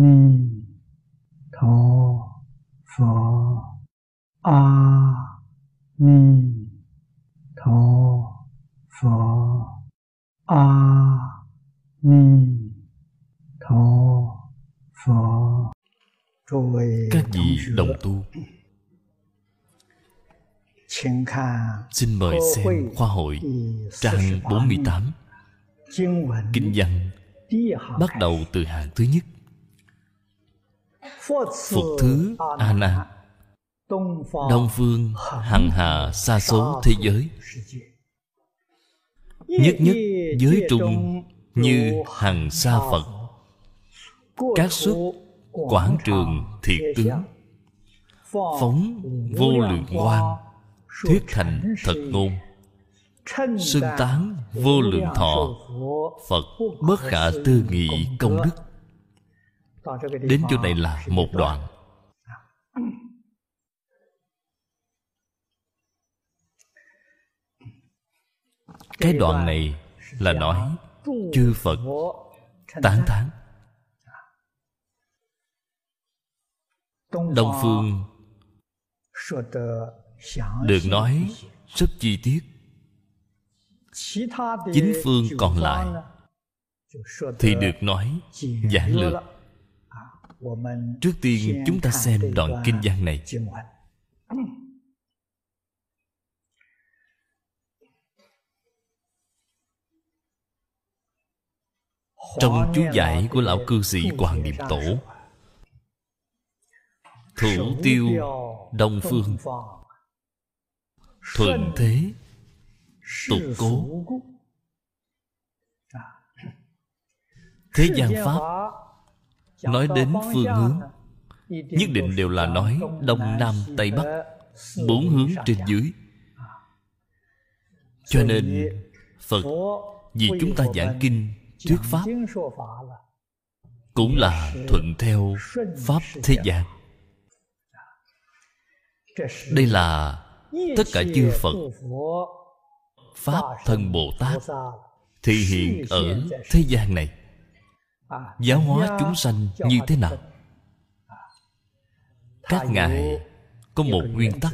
ni tho phở a ni tho phở a ni tho phở các vị đồng tu. Xin mời xem khoa hội trang 48 kinh văn bắt đầu từ hàng thứ nhất Phật thứ A Nan Đông phương hằng hà xa số thế giới. Nhất nhất giới trung như hằng sa Phật. Các xuất quảng trường thiệt tướng. Phóng vô lượng quang Thuyết thành thật ngôn. Xưng tán vô lượng thọ Phật bất khả tư nghị công đức Đến chỗ này là một đoạn. Cái đoạn này là nói Chư Phật tán thán. Đông Phương Được nói rất chi tiết. Chính phương còn lại Thì được nói giản lược Trước tiên chúng ta xem đoạn kinh văn này. Trong chú giải của Lão Cư Sĩ Hoàng Niệm Tổ. Thủ tiêu Đông Phương. Thuận thế Tục cố. Thế gian Pháp Nói đến phương hướng Nhất định đều là nói Đông Nam Tây Bắc Bốn hướng trên dưới. Cho nên Phật Vì chúng ta giảng kinh Thuyết Pháp Cũng là thuận theo Pháp thế gian. Đây là Tất cả chư Phật Pháp thân Bồ Tát Thị hiện ở thế gian này giáo hóa chúng sanh như thế nào? các ngài có một nguyên tắc.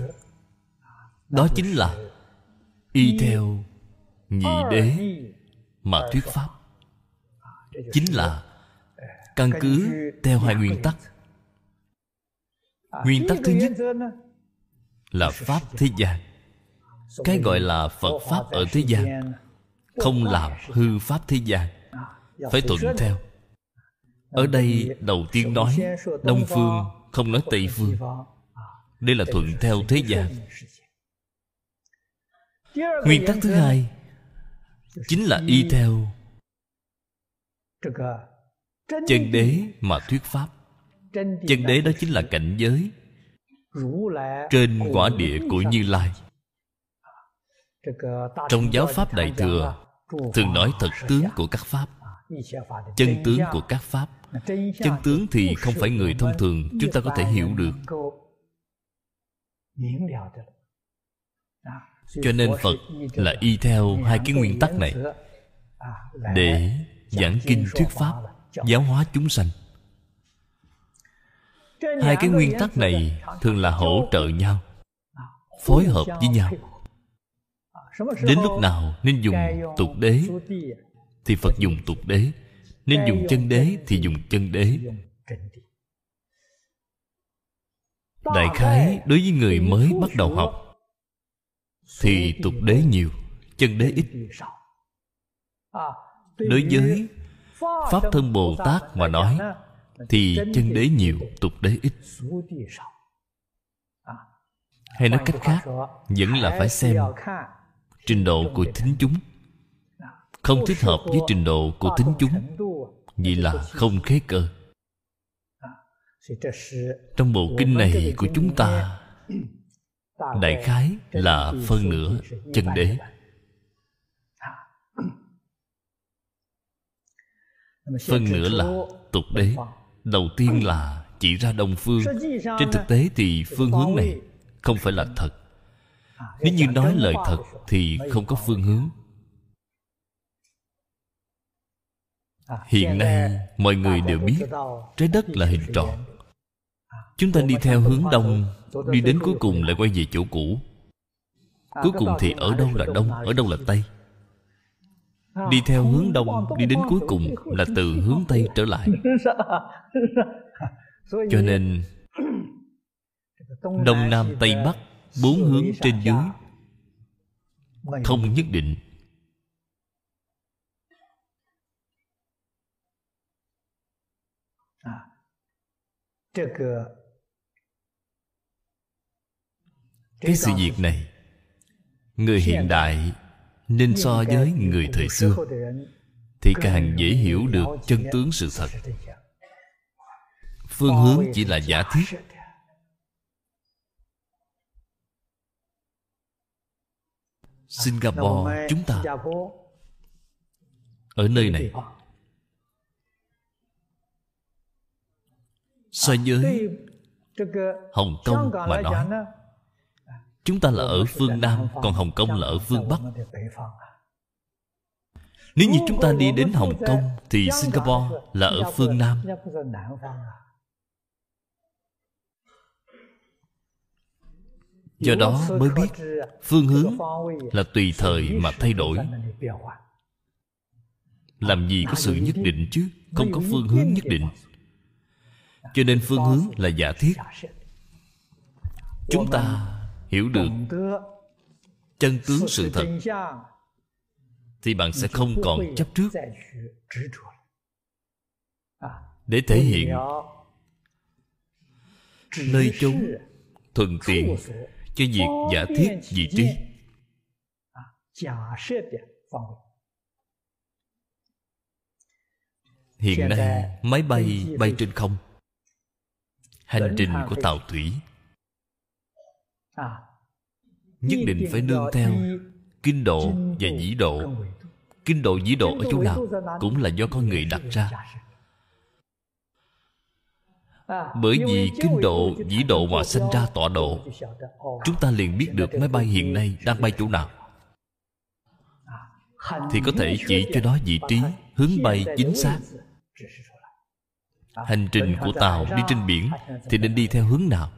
đó chính là y theo nhị đế mà thuyết pháp. Chính là căn cứ theo hai nguyên tắc. Nguyên tắc thứ nhất là pháp thế gian. Cái gọi là phật pháp ở thế gian không làm hư pháp thế gian. Phải thuận theo ở đây đầu tiên nói, đông phương, không nói tây phương. Đây là thuận theo thế gian. Nguyên tắc thứ hai chính là y theo chân đế mà thuyết pháp. Chân đế đó chính là cảnh giới trên quả địa của như lai. Trong giáo pháp đại thừa, thường nói thật tướng của các pháp chân tướng của các pháp. Chân tướng thì không phải người thông thường. Chúng ta có thể hiểu được. Cho nên phật là y theo hai cái nguyên tắc này. Để giảng kinh thuyết pháp giáo hóa chúng sanh. Hai cái nguyên tắc này thường là hỗ trợ nhau phối hợp với nhau. Đến lúc nào nên dùng tục đế thì phật dùng tục đế. Nên dùng chân đế thì dùng chân đế. Đại khái, đối với người mới bắt đầu học, thì tục đế nhiều, chân đế ít. Đối với pháp thân bồ tát mà nói, thì chân đế nhiều, tục đế ít. Hay nói cách khác, vẫn là phải xem trình độ của thính chúng không thích hợp với trình độ của tính chúng, vì là không khế cơ. Trong bộ kinh này của chúng ta, đại khái là phân nửa chân đế. Phân nửa là tục đế. Đầu tiên là chỉ ra đông phương. Trên thực tế thì phương hướng này không phải là thật. Nếu như nói lời thật thì không có phương hướng. Hiện nay mọi người đều biết trái đất là hình tròn. Chúng ta đi theo hướng đông đi đến cuối cùng lại quay về chỗ cũ. Cuối cùng thì ở đâu là đông ở đâu là tây? Đi theo hướng đông đi đến cuối cùng là từ hướng tây trở lại. Cho nên đông nam tây bắc bốn hướng trên dưới không nhất định cái sự việc này người hiện đại nên so với người thời xưa thì càng dễ hiểu được chân tướng sự thật. phương hướng chỉ là giả thiết. singapore chúng ta ở nơi này so với hồng kông mà nói chúng ta là ở phương nam còn hồng kông là ở phương bắc. nếu như chúng ta đi đến hồng kông thì singapore là ở phương nam. do đó mới biết phương hướng là tùy thời mà thay đổi. làm gì có sự nhất định chứ? Không có phương hướng nhất định cho nên phương hướng là giả thiết. Chúng ta hiểu được chân tướng sự thật, thì bạn sẽ không còn chấp trước. Để thể hiện nơi chốn thuận tiện cho việc giả thiết vị trí. Hiện nay, máy bay bay trên không hành trình của tàu thủy. Nhất định phải nương theo kinh độ và dĩ độ. kinh độ dĩ độ ở chỗ nào cũng là do con người đặt ra. bởi vì kinh độ dĩ độ mà sinh ra tọa độ. chúng ta liền biết được máy bay hiện nay đang bay chỗ nào. Thì có thể chỉ cho nó vị trí hướng bay chính xác hành trình của tàu đi trên biển thì nên đi theo hướng nào?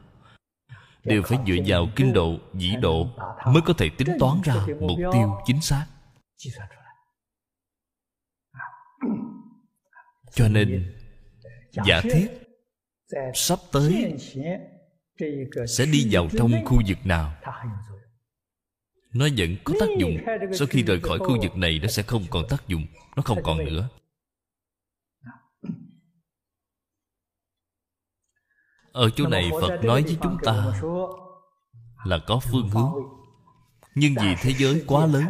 Đều phải dựa vào kinh độ dĩ độ mới có thể tính toán ra mục tiêu chính xác. Cho nên, giả thiết sắp tới sẽ đi vào trong khu vực nào? Nó vẫn có tác dụng, sau khi rời khỏi khu vực này nó sẽ không còn tác dụng, nó không còn nữa. Ở chỗ này phật nói với chúng ta là có phương hướng. Nhưng vì thế giới quá lớn,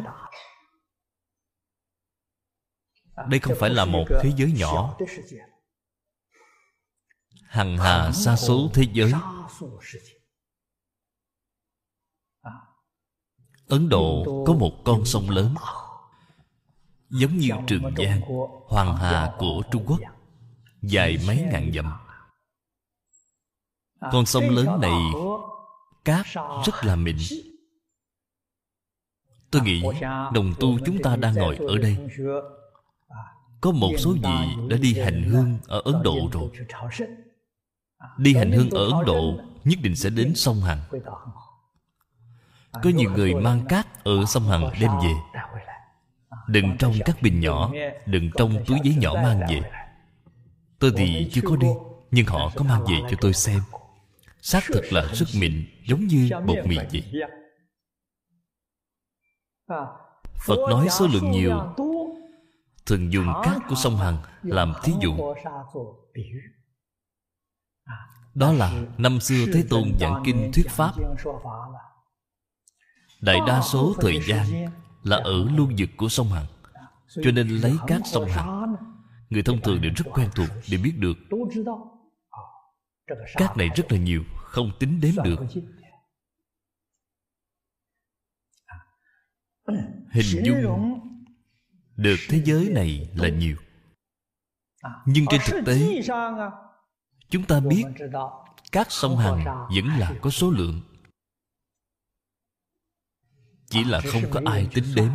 đây không phải là một thế giới nhỏ. Hằng hà xa số thế giới, ấn độ có một con sông lớn, giống như trường giang, hoàng hà của trung quốc, dài mấy ngàn dặm con sông lớn này cát rất là mịn. Tôi nghĩ đồng tu chúng ta đang ngồi ở đây. Có một số vị đã đi hành hương ở ấn độ rồi? đi hành hương ở ấn độ nhất định sẽ đến sông hằng. có nhiều người mang cát ở sông hằng đem về. đừng trong các bình nhỏ đừng trong túi giấy nhỏ mang về. tôi thì chưa có đi nhưng họ có mang về cho tôi xem xác thực là rất mịn, giống như bột mì vậy phật nói số lượng nhiều. Thường dùng cát của sông hằng làm thí dụ. Đó là năm xưa thế tôn giảng kinh thuyết pháp. Đại đa số thời gian là ở lưu vực của sông hằng, cho nên lấy cát sông hằng, người thông thường đều rất quen thuộc để biết được. Cát này rất là nhiều không tính đếm được. hình dung được thế giới này là nhiều. Nhưng trên thực tế chúng ta biết các sông hằng vẫn là có số lượng. Chỉ là không có ai tính đếm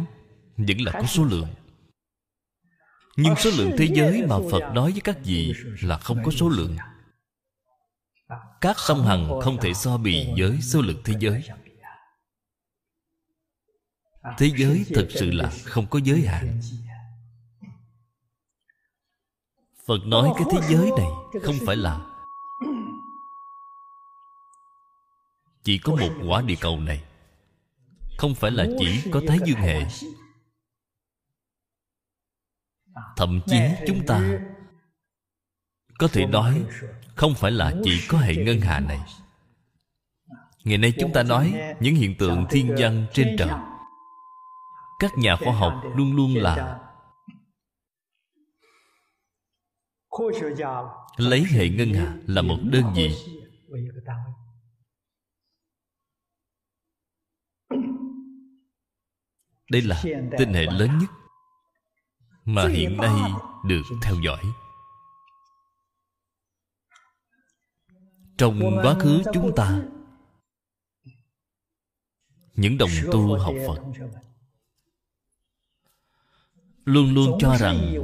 vẫn là có số lượng. nhưng số lượng thế giới mà phật nói với các vị là không có số lượng các sông hằng không thể so bì với số lượng thế giới. Thế giới thực sự là không có giới hạn. Phật nói cái thế giới này không phải là chỉ có một quả địa cầu này. Không phải là chỉ có thái dương hệ. Thậm chí chúng ta có thể nói không phải là chỉ có hệ ngân hà này. Ngày nay chúng ta nói những hiện tượng thiên văn trên trời. Các nhà khoa học luôn luôn là lấy hệ ngân hà là một đơn vị. Đây là tinh hệ lớn nhất mà hiện nay được theo dõi. Trong quá khứ chúng ta. những đồng tu học phật luôn luôn cho rằng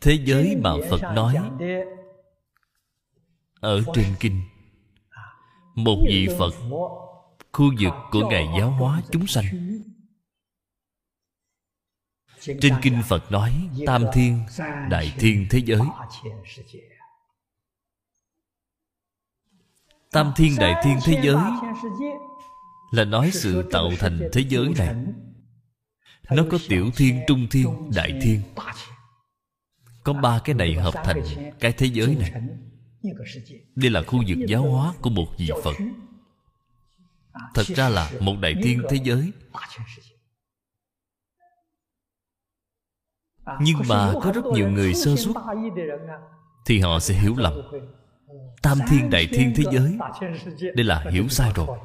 thế giới mà phật nói ở trên kinh một vị phật khu vực của ngài giáo hóa chúng sanh. trên kinh phật nói tam thiên đại thiên thế giới tam thiên đại thiên thế giới. Là nói sự tạo thành thế giới này. Nó có tiểu thiên, trung thiên, đại thiên. Có ba cái này hợp thành cái thế giới này. Đây là khu vực giáo hóa của một vị phật. Thật ra là một đại thiên thế giới. Nhưng mà có rất nhiều người sơ suất thì họ sẽ hiểu lầm tam thiên đại thiên thế giới. Đây là hiểu sai rồi.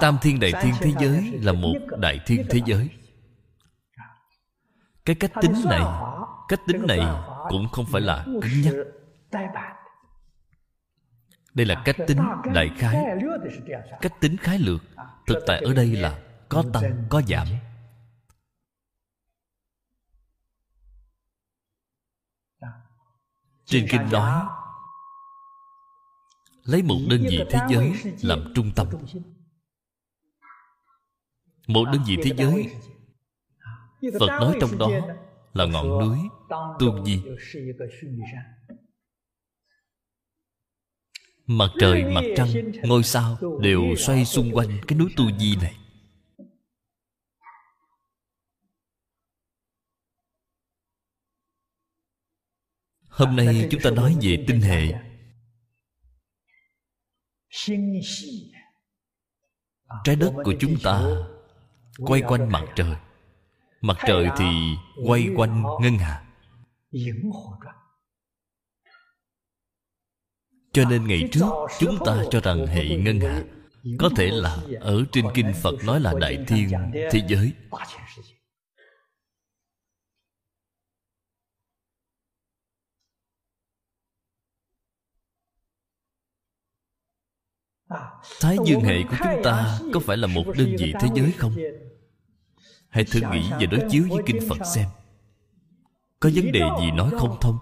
Tam thiên đại thiên thế giới là một đại thiên thế giới. Cái cách tính này, cách tính này cũng không phải là cứng nhắc. Đây là cách tính đại khái. Cách tính khái lược thực tại ở đây là có tăng, có giảm. Trên kinh nói lấy một đơn vị thế giới làm trung tâm. một đơn vị thế giới phật nói trong đó là ngọn núi tu di. mặt trời mặt trăng ngôi sao đều xoay xung quanh cái núi tu di này hôm nay chúng ta nói về tinh hệ. trái đất của chúng ta quay quanh mặt trời. Mặt trời thì quay quanh ngân hà. cho nên ngày trước chúng ta cho rằng hệ ngân hà có thể là ở trên kinh phật nói là đại thiên thế giới Thái dương hệ của chúng ta Có phải là một đơn vị thế giới không? Hãy thử nghĩ và đối chiếu với Kinh Phật xem. Có vấn đề gì nói không thông?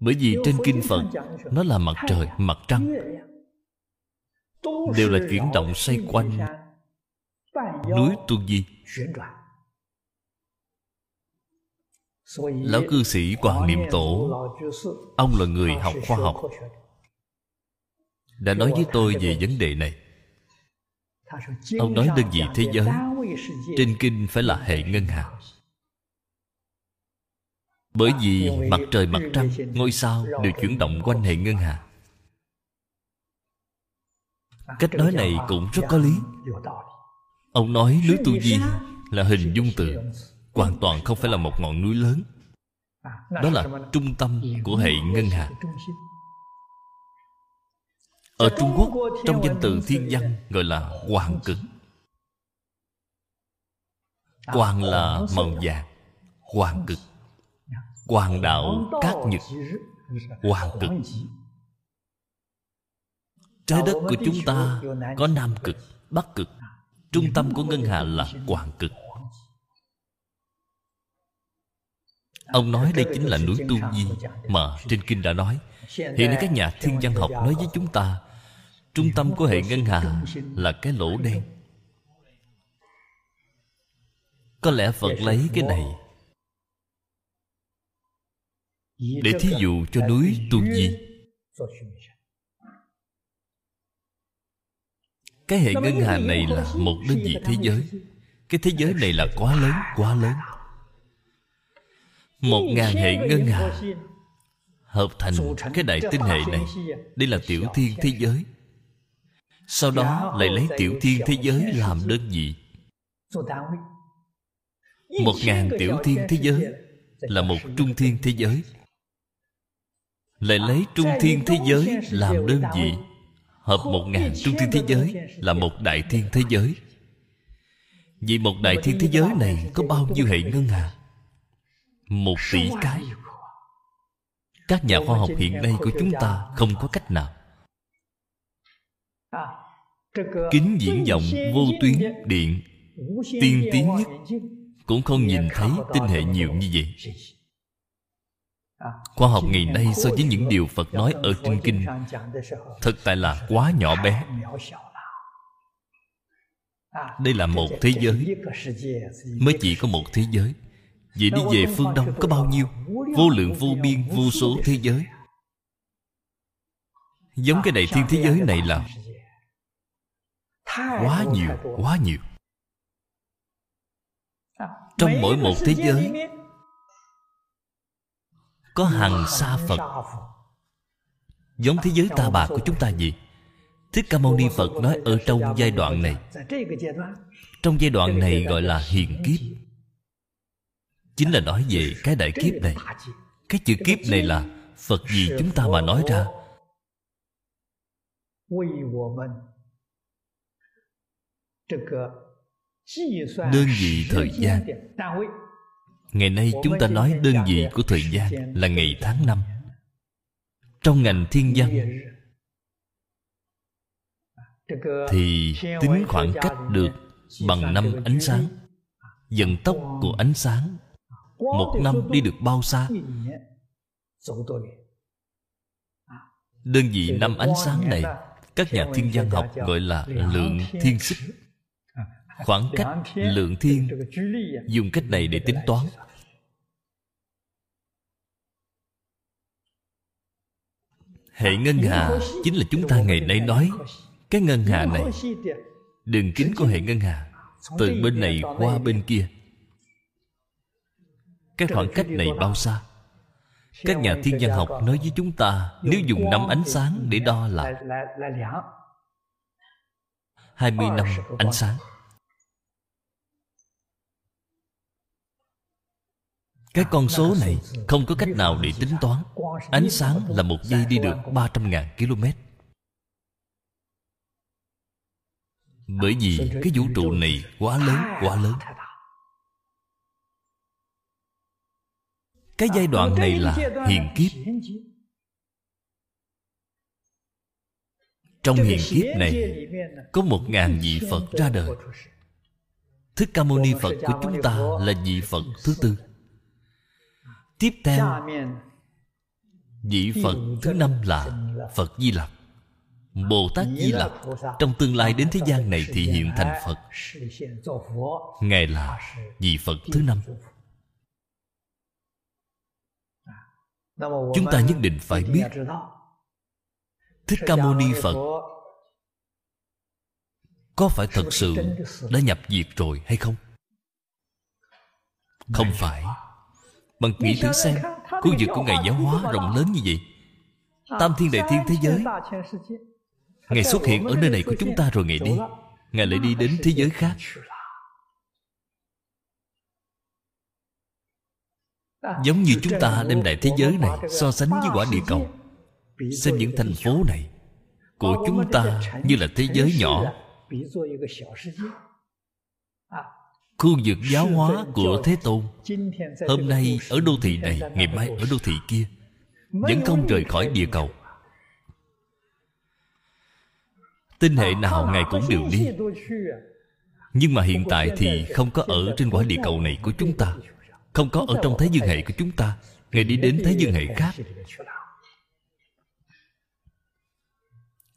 Bởi vì trên Kinh Phật Nó là mặt trời, mặt trăng. Đều là chuyển động xoay quanh Núi Tu Di. Lão cư sĩ Hoàng Niệm Tổ Ông là người học khoa học đã nói với tôi về vấn đề này. Ông nói đơn vị thế giới, trên kinh phải là hệ ngân hà bởi vì mặt trời mặt trăng, ngôi sao đều chuyển động quanh hệ ngân hà cách nói này cũng rất có lý. Ông nói núi tu di là hình dung từ, hoàn toàn không phải là một ngọn núi lớn. Đó là trung tâm của hệ ngân hà ở trung quốc, trong danh từ thiên văn gọi là hoàng cực hoàng là màu vàng hoàng cực. Hoàng đạo cát nhật hoàng cực. Trái đất của chúng ta có nam cực, bắc cực. Trung tâm của ngân hà là hoàng cực. Ông nói đây chính là núi tu di mà trên kinh đã nói. Hiện nay các nhà thiên văn học nói với chúng ta trung tâm của hệ ngân hà là cái lỗ đen. Có lẽ phật lấy cái này để thí dụ cho núi tu di. Cái hệ ngân hà này là một đơn vị thế giới. Cái thế giới này là quá lớn quá lớn. Một ngàn hệ ngân hà hợp thành cái đại tinh hệ này. Đây là tiểu thiên thế giới sau đó lại lấy tiểu thiên thế giới làm đơn vị. Một ngàn tiểu thiên thế giới là một trung thiên thế giới. Lại lấy trung thiên thế giới làm đơn vị hợp một ngàn trung thiên thế giới là một đại thiên thế giới. Vì một đại thiên thế giới này có bao nhiêu hệ ngân hà? Một tỷ cái. các nhà khoa học hiện nay của chúng ta không có cách nào kính diễn vọng vô tuyến điện tiên tiến nhất cũng không nhìn thấy tinh hệ nhiều như vậy khoa học ngày nay so với những điều phật nói ở trên kinh thật tại là quá nhỏ bé đây là một thế giới mới chỉ có một thế giới vậy đi về phương đông có bao nhiêu vô lượng vô biên vô số thế giới giống cái đại thiên thế giới này là quá nhiều quá nhiều. trong mỗi một thế giới có hàng sa phật. giống thế giới ta bà của chúng ta gì? Thích ca mâu ni phật nói ở trong giai đoạn này. trong giai đoạn này gọi là hiền kiếp. Chính là nói về cái đại kiếp này. cái chữ kiếp này là phật gì chúng ta mà nói ra đơn vị thời gian ngày nay chúng ta nói đơn vị của thời gian là ngày tháng năm trong ngành thiên văn thì tính khoảng cách được bằng năm ánh sáng vận tốc của ánh sáng một năm đi được bao xa đơn vị năm ánh sáng này các nhà thiên văn học gọi là lượng thiên xích khoảng cách lượng thiên dùng cách này để tính toán. hệ ngân hà chính là chúng ta ngày nay nói cái ngân hà này. đường kính của hệ ngân hà từ bên này qua bên kia. Cái khoảng cách này bao xa? Các nhà thiên văn học nói với chúng ta nếu dùng năm ánh sáng để đo là 20 năm ánh sáng Cái con số này không có cách nào để tính toán. Ánh sáng là một giây đi được 300.000 km. Bởi vì cái vũ trụ này quá lớn, quá lớn. Cái giai đoạn này là hiền kiếp. Trong hiền kiếp này Có một ngàn vị Phật ra đời. Thích Ca Mâu Ni Phật của chúng ta là vị Phật thứ tư tiếp theo vị phật thứ năm là phật di lặc. Bồ tát di lặc trong tương lai đến thế gian này thì hiện thành phật. ngài là vị phật thứ năm. chúng ta nhất định phải biết thích ca mâu ni phật có phải thật sự đã nhập diệt rồi hay không? Không phải Bằng nghĩ thử xem Khu vực của Ngài giáo hóa rộng lớn như vậy. Tam thiên đại thiên thế giới. Ngài xuất hiện ở nơi này của chúng ta rồi Ngài đi. Ngài lại đi đến thế giới khác. Giống như chúng ta đem đại thế giới này So sánh với quả địa cầu, Xem những thành phố này Của chúng ta như là thế giới nhỏ khu vực giáo hóa của thế tôn. Hôm nay ở đô thị này ngày mai ở đô thị kia vẫn không rời khỏi địa cầu. Tinh hệ nào ngài cũng đều đi. nhưng mà hiện tại thì không có ở trên quả địa cầu này của chúng ta không có ở trong thế dương hệ của chúng ta. ngài đi đến thế dương hệ khác.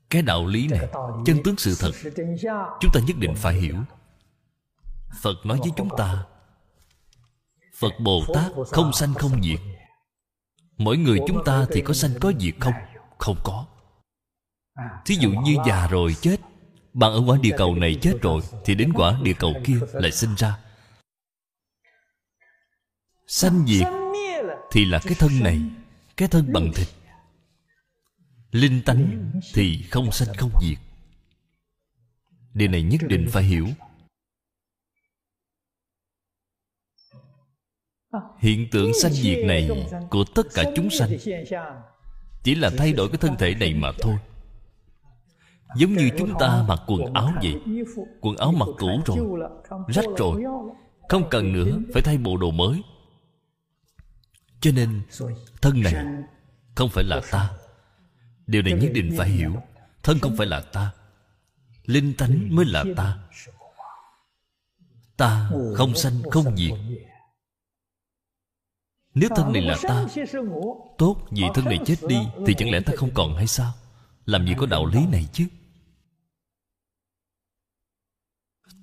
cái đạo lý này chân tướng sự thật chúng ta nhất định phải hiểu phật nói với chúng ta, phật bồ tát không sanh không diệt. Mỗi người chúng ta thì có sanh có diệt không? Không có. Thí dụ như già rồi chết, bạn ở quả địa cầu này chết rồi, thì đến quả địa cầu kia lại sinh ra. Sanh diệt thì là cái thân này, cái thân bằng thịt. Linh tánh thì không sanh không diệt. Điều này nhất định phải hiểu. Hiện tượng sanh diệt này của tất cả chúng sanh chỉ là thay đổi cái thân thể này mà thôi. Giống như chúng ta mặc quần áo vậy quần áo mặc cũ rồi rách rồi. không cần nữa phải thay bộ đồ mới. Cho nên thân này không phải là ta. điều này nhất định phải hiểu thân không phải là ta. Linh tánh mới là ta. ta không sanh không diệt nếu thân này là ta tốt vì thân này chết đi thì chẳng lẽ ta không còn hay sao? Làm gì có đạo lý này chứ?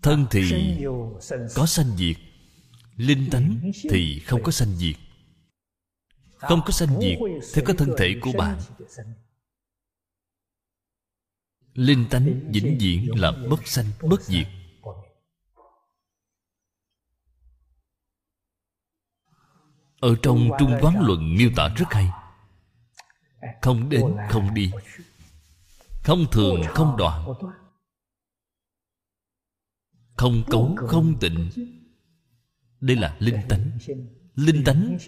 Thân thì có sanh diệt linh tánh thì không có sanh diệt. Không có sanh diệt theo cái thân thể của bạn linh tánh vĩnh viễn là bất sanh bất diệt ở trong trung quán luận miêu tả rất hay. Không đến không đi. không thường không đoạn không cấu không tịnh. đây là linh tánh. linh tánh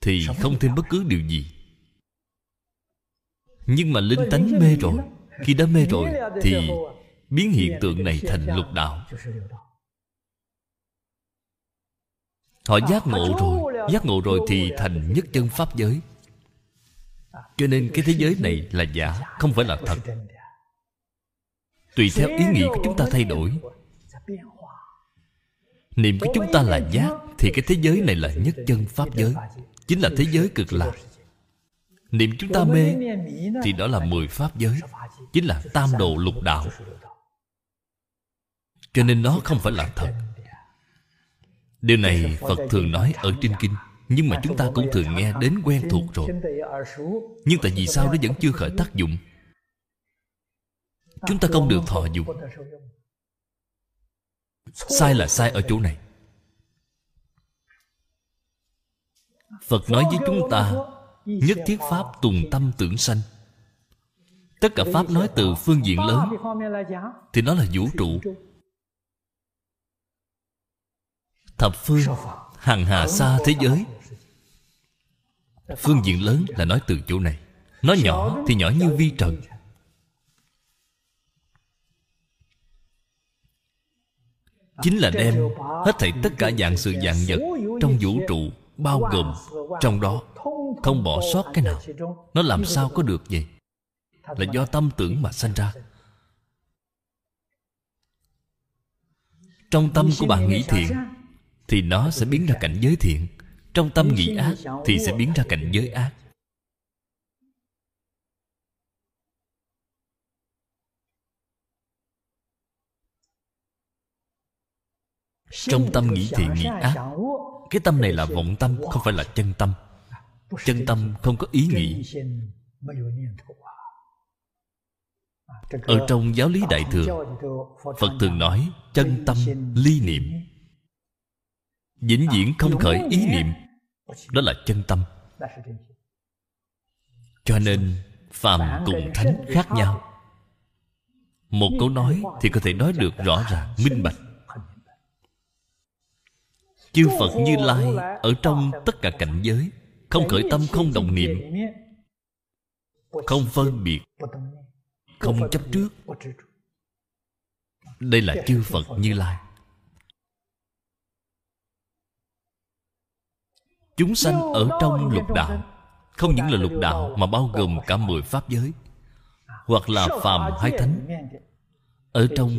thì không thêm bất cứ điều gì. Nhưng mà linh tánh mê rồi. khi đã mê rồi thì biến hiện tượng này thành lục đạo họ giác ngộ rồi. giác ngộ rồi thì thành nhất chân pháp giới. Cho nên cái thế giới này là giả không phải là thật. tùy theo ý nghĩ của chúng ta thay đổi. niệm của chúng ta là giác thì cái thế giới này là nhất chân pháp giới. chính là thế giới cực lạc. niệm chúng ta mê thì đó là mười pháp giới. chính là tam độ lục đạo. cho nên nó không phải là thật điều này phật thường nói ở trên kinh nhưng mà chúng ta cũng thường nghe đến quen thuộc rồi. Nhưng tại vì sao nó vẫn chưa khởi tác dụng? Chúng ta không được thọ dụng. Sai là sai ở chỗ này. Phật nói với chúng ta nhất thiết pháp tùng tâm tưởng sanh. Tất cả pháp nói từ phương diện lớn thì nó là vũ trụ thập phương hằng hà xa thế giới. Phương diện lớn là nói từ chỗ này nó nhỏ thì nhỏ như vi trần. Chính là đem hết thảy tất cả dạng sự dạng vật trong vũ trụ bao gồm trong đó, không bỏ sót cái nào. Nó làm sao có được vậy? Là do tâm tưởng mà sanh ra. Trong tâm của bạn nghĩ thiện thì nó sẽ biến ra cảnh giới thiện. Trong tâm nghĩ ác thì sẽ biến ra cảnh giới ác. Trong tâm nghĩ thiện nghĩ ác. Cái tâm này là vọng tâm, không phải là chân tâm. Chân tâm không có ý nghĩ. Ở trong giáo lý đại thừa, phật thường nói, chân tâm ly niệm vĩnh viễn không khởi ý niệm. Đó là chân tâm. Cho nên phàm cùng thánh khác nhau. Một câu nói thì có thể nói được rõ ràng minh bạch. Chư phật như lai ở trong tất cả cảnh giới không khởi tâm không động niệm. Không phân biệt không chấp trước. Đây là chư phật như lai chúng sanh ở trong lục đạo. không những là lục đạo mà bao gồm cả mười pháp giới. Hoặc là phàm hay thánh. ở trong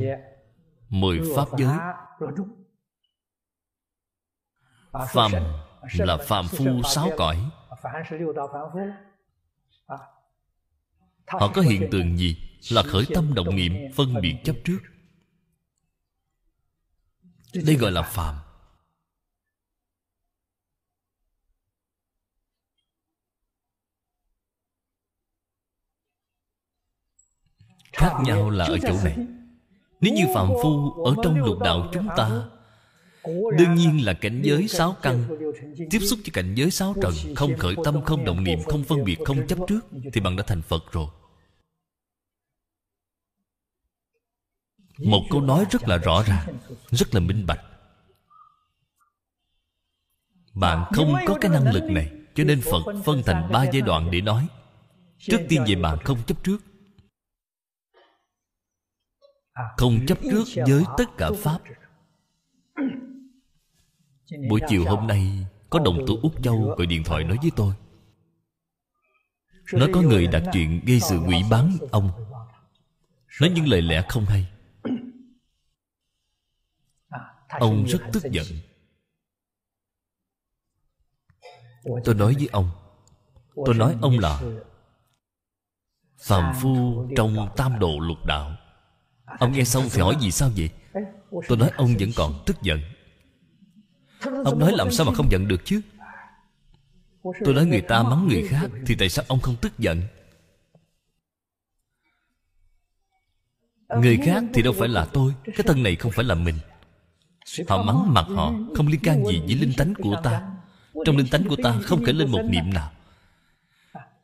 mười pháp giới. phàm là phàm phu sáu cõi. Họ có hiện tượng gì? Là khởi tâm động niệm phân biệt chấp trước. đây gọi là phàm khác nhau là ở chỗ này. nếu như phạm phu ở trong lục đạo chúng ta đương nhiên là cảnh giới sáu căn tiếp xúc với cảnh giới sáu trần không khởi tâm không động niệm không phân biệt không chấp trước thì bạn đã thành phật rồi. Một câu nói rất là rõ ràng rất là minh bạch. Bạn không có cái năng lực này cho nên phật phân thành ba giai đoạn để nói. Trước tiên về bạn không chấp trước không chấp trước với tất cả pháp. buổi chiều hôm nay có đồng tu úc châu gọi điện thoại nói với tôi. Nói có người đặt chuyện gây sự quỷ bán ông. nói những lời lẽ không hay. Ông rất tức giận. tôi nói với ông. tôi nói ông là phàm phu trong tam độ lục đạo ông nghe xong thì hỏi gì sao vậy? Tôi nói, ông vẫn còn tức giận. Ông nói, làm sao mà không giận được chứ? Tôi nói, người ta mắng người khác thì tại sao ông không tức giận? Người khác thì đâu phải là tôi, cái thân này không phải là mình. Họ mắng mặt họ, không liên can gì với linh tánh của ta. Trong linh tánh của ta không khởi lên một niệm nào.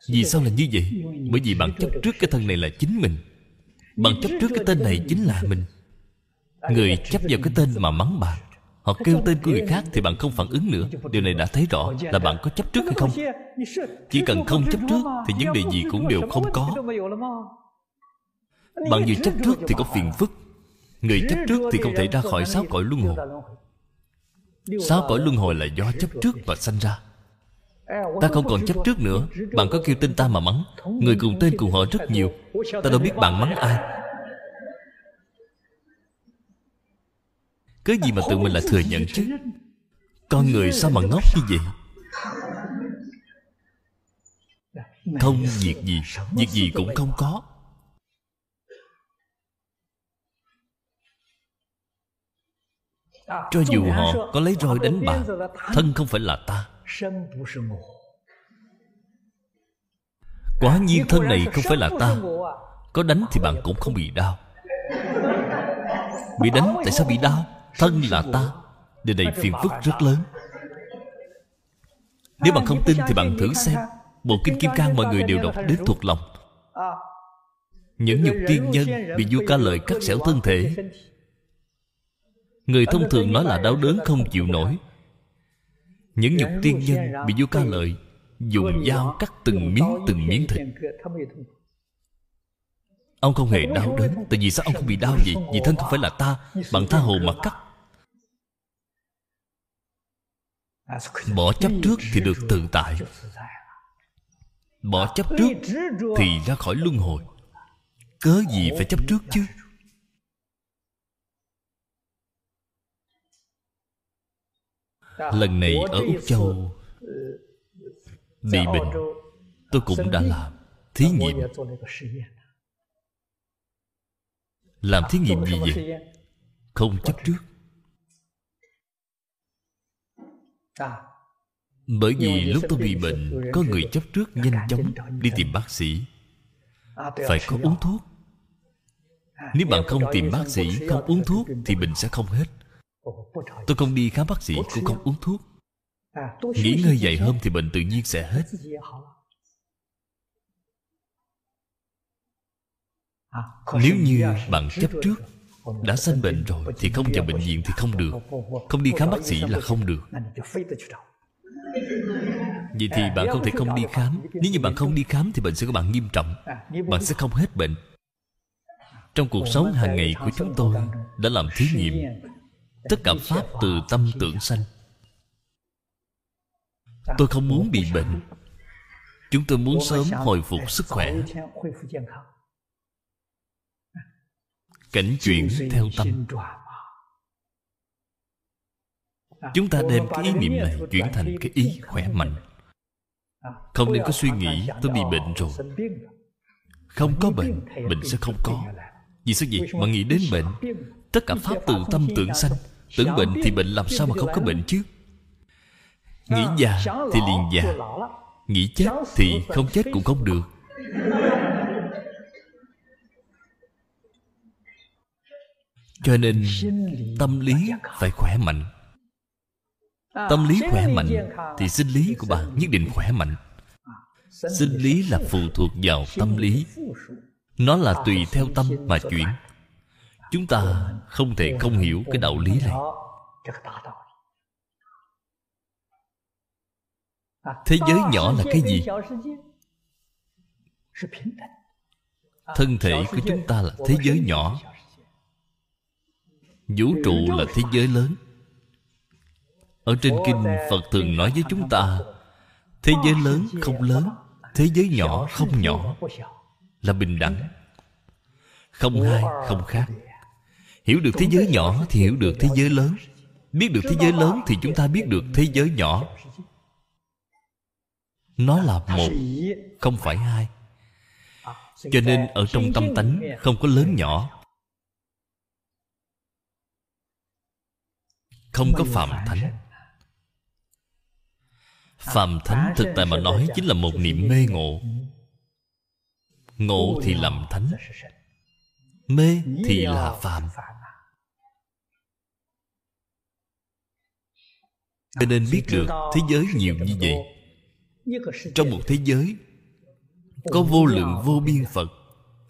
Vì sao là như vậy? Bởi vì bạn chấp trước cái thân này là chính mình bạn chấp trước cái tên này chính là mình. Người chấp vào cái tên mà mắng bạn họ kêu tên của người khác thì bạn không phản ứng nữa. Điều này đã thấy rõ là bạn có chấp trước hay không. Chỉ cần không chấp trước thì vấn đề gì cũng đều không có. Bạn vừa chấp trước thì có phiền phức. Người chấp trước thì không thể ra khỏi sáu cõi luân hồi. Sáu cõi luân hồi là do chấp trước và sanh ra. Ta không còn chấp trước nữa. Bạn có kêu tên ta mà mắng. Người cùng tên cùng họ rất nhiều. Ta đâu biết bạn mắng ai. Cái gì mà tự mình là thừa nhận chứ? Con người sao mà ngốc như vậy? Không việc gì? Việc gì cũng không có. Cho dù họ có lấy roi đánh bạn Thân không phải là ta. Quả nhiên thân này không phải là ta. Có đánh thì bạn cũng không bị đau. Bị đánh tại sao bị đau? Thân là ta. Điều này phiền phức rất lớn. Nếu bạn không tin thì bạn thử xem. Bộ Kinh Kim Cang mọi người đều đọc đến thuộc lòng. Những nhục tiên nhân Bị vua ca lợi cắt xẻo thân thể. Người thông thường nói là đau đớn không chịu nổi những nhục tiên nhân bị vua ca lợi dùng dao cắt từng miếng từng miếng thịt. ông không hề đau đớn tại vì sao ông không bị đau gì vì thân không phải là ta bằng tha hồ mà cắt. Bỏ chấp trước thì được tự tại. bỏ chấp trước thì ra khỏi luân hồi. cớ gì phải chấp trước chứ lần này ở úc châu bị bệnh tôi cũng đã làm thí nghiệm. làm thí nghiệm gì vậy? không chấp trước. Bởi vì lúc tôi bị bệnh có người chấp trước nhanh chóng đi tìm bác sĩ. Phải có uống thuốc. Nếu bạn không tìm bác sĩ không uống thuốc thì bệnh sẽ không hết Tôi không đi khám bác sĩ Cũng không uống thuốc Nghỉ ngơi dày hôm thì bệnh tự nhiên sẽ hết Nếu như bạn chấp trước Đã sanh bệnh rồi Thì không vào bệnh viện thì không được Không đi khám bác sĩ là không được Vậy thì bạn không thể không đi khám Nếu như bạn không đi khám Thì bệnh sẽ của bạn nghiêm trọng Bạn sẽ không hết bệnh Trong cuộc sống hàng ngày của chúng tôi Đã làm thí nghiệm tất cả pháp từ tâm tưởng sanh. Tôi không muốn bị bệnh. Chúng tôi muốn sớm hồi phục sức khỏe. Cảnh chuyển theo tâm. Chúng ta đem cái ý niệm này chuyển thành cái ý khỏe mạnh. Không nên có suy nghĩ, tôi bị bệnh rồi. Không có bệnh bệnh sẽ không có. Vì sao vậy? Mà nghĩ đến bệnh tất cả pháp từ tâm tưởng sanh. Tưởng bệnh thì bệnh làm sao mà không có bệnh chứ? Nghĩ già thì liền già. Nghĩ chết thì không chết cũng không được. Cho nên tâm lý phải khỏe mạnh. Tâm lý khỏe mạnh thì sinh lý của bạn nhất định khỏe mạnh. Sinh lý là phụ thuộc vào tâm lý. Nó là tùy theo tâm mà chuyển chúng ta không thể không hiểu cái đạo lý này. Thế giới nhỏ là cái gì? Thân thể của chúng ta là thế giới nhỏ. Vũ trụ là thế giới lớn. Ở trên kinh phật thường nói với chúng ta, thế giới lớn không lớn, thế giới nhỏ không nhỏ, là bình đẳng. Không hai, không khác hiểu được thế giới nhỏ thì hiểu được thế giới lớn. biết được thế giới lớn thì chúng ta biết được thế giới nhỏ. nó là một không phải hai. cho nên ở trong tâm tánh không có lớn nhỏ. Không có phạm thánh. phạm thánh thực tại mà nói chính là một niệm mê ngộ. Ngộ thì làm thánh mê thì là phạm cho nên biết được thế giới nhiều như vậy. Trong một thế giới có vô lượng vô biên phật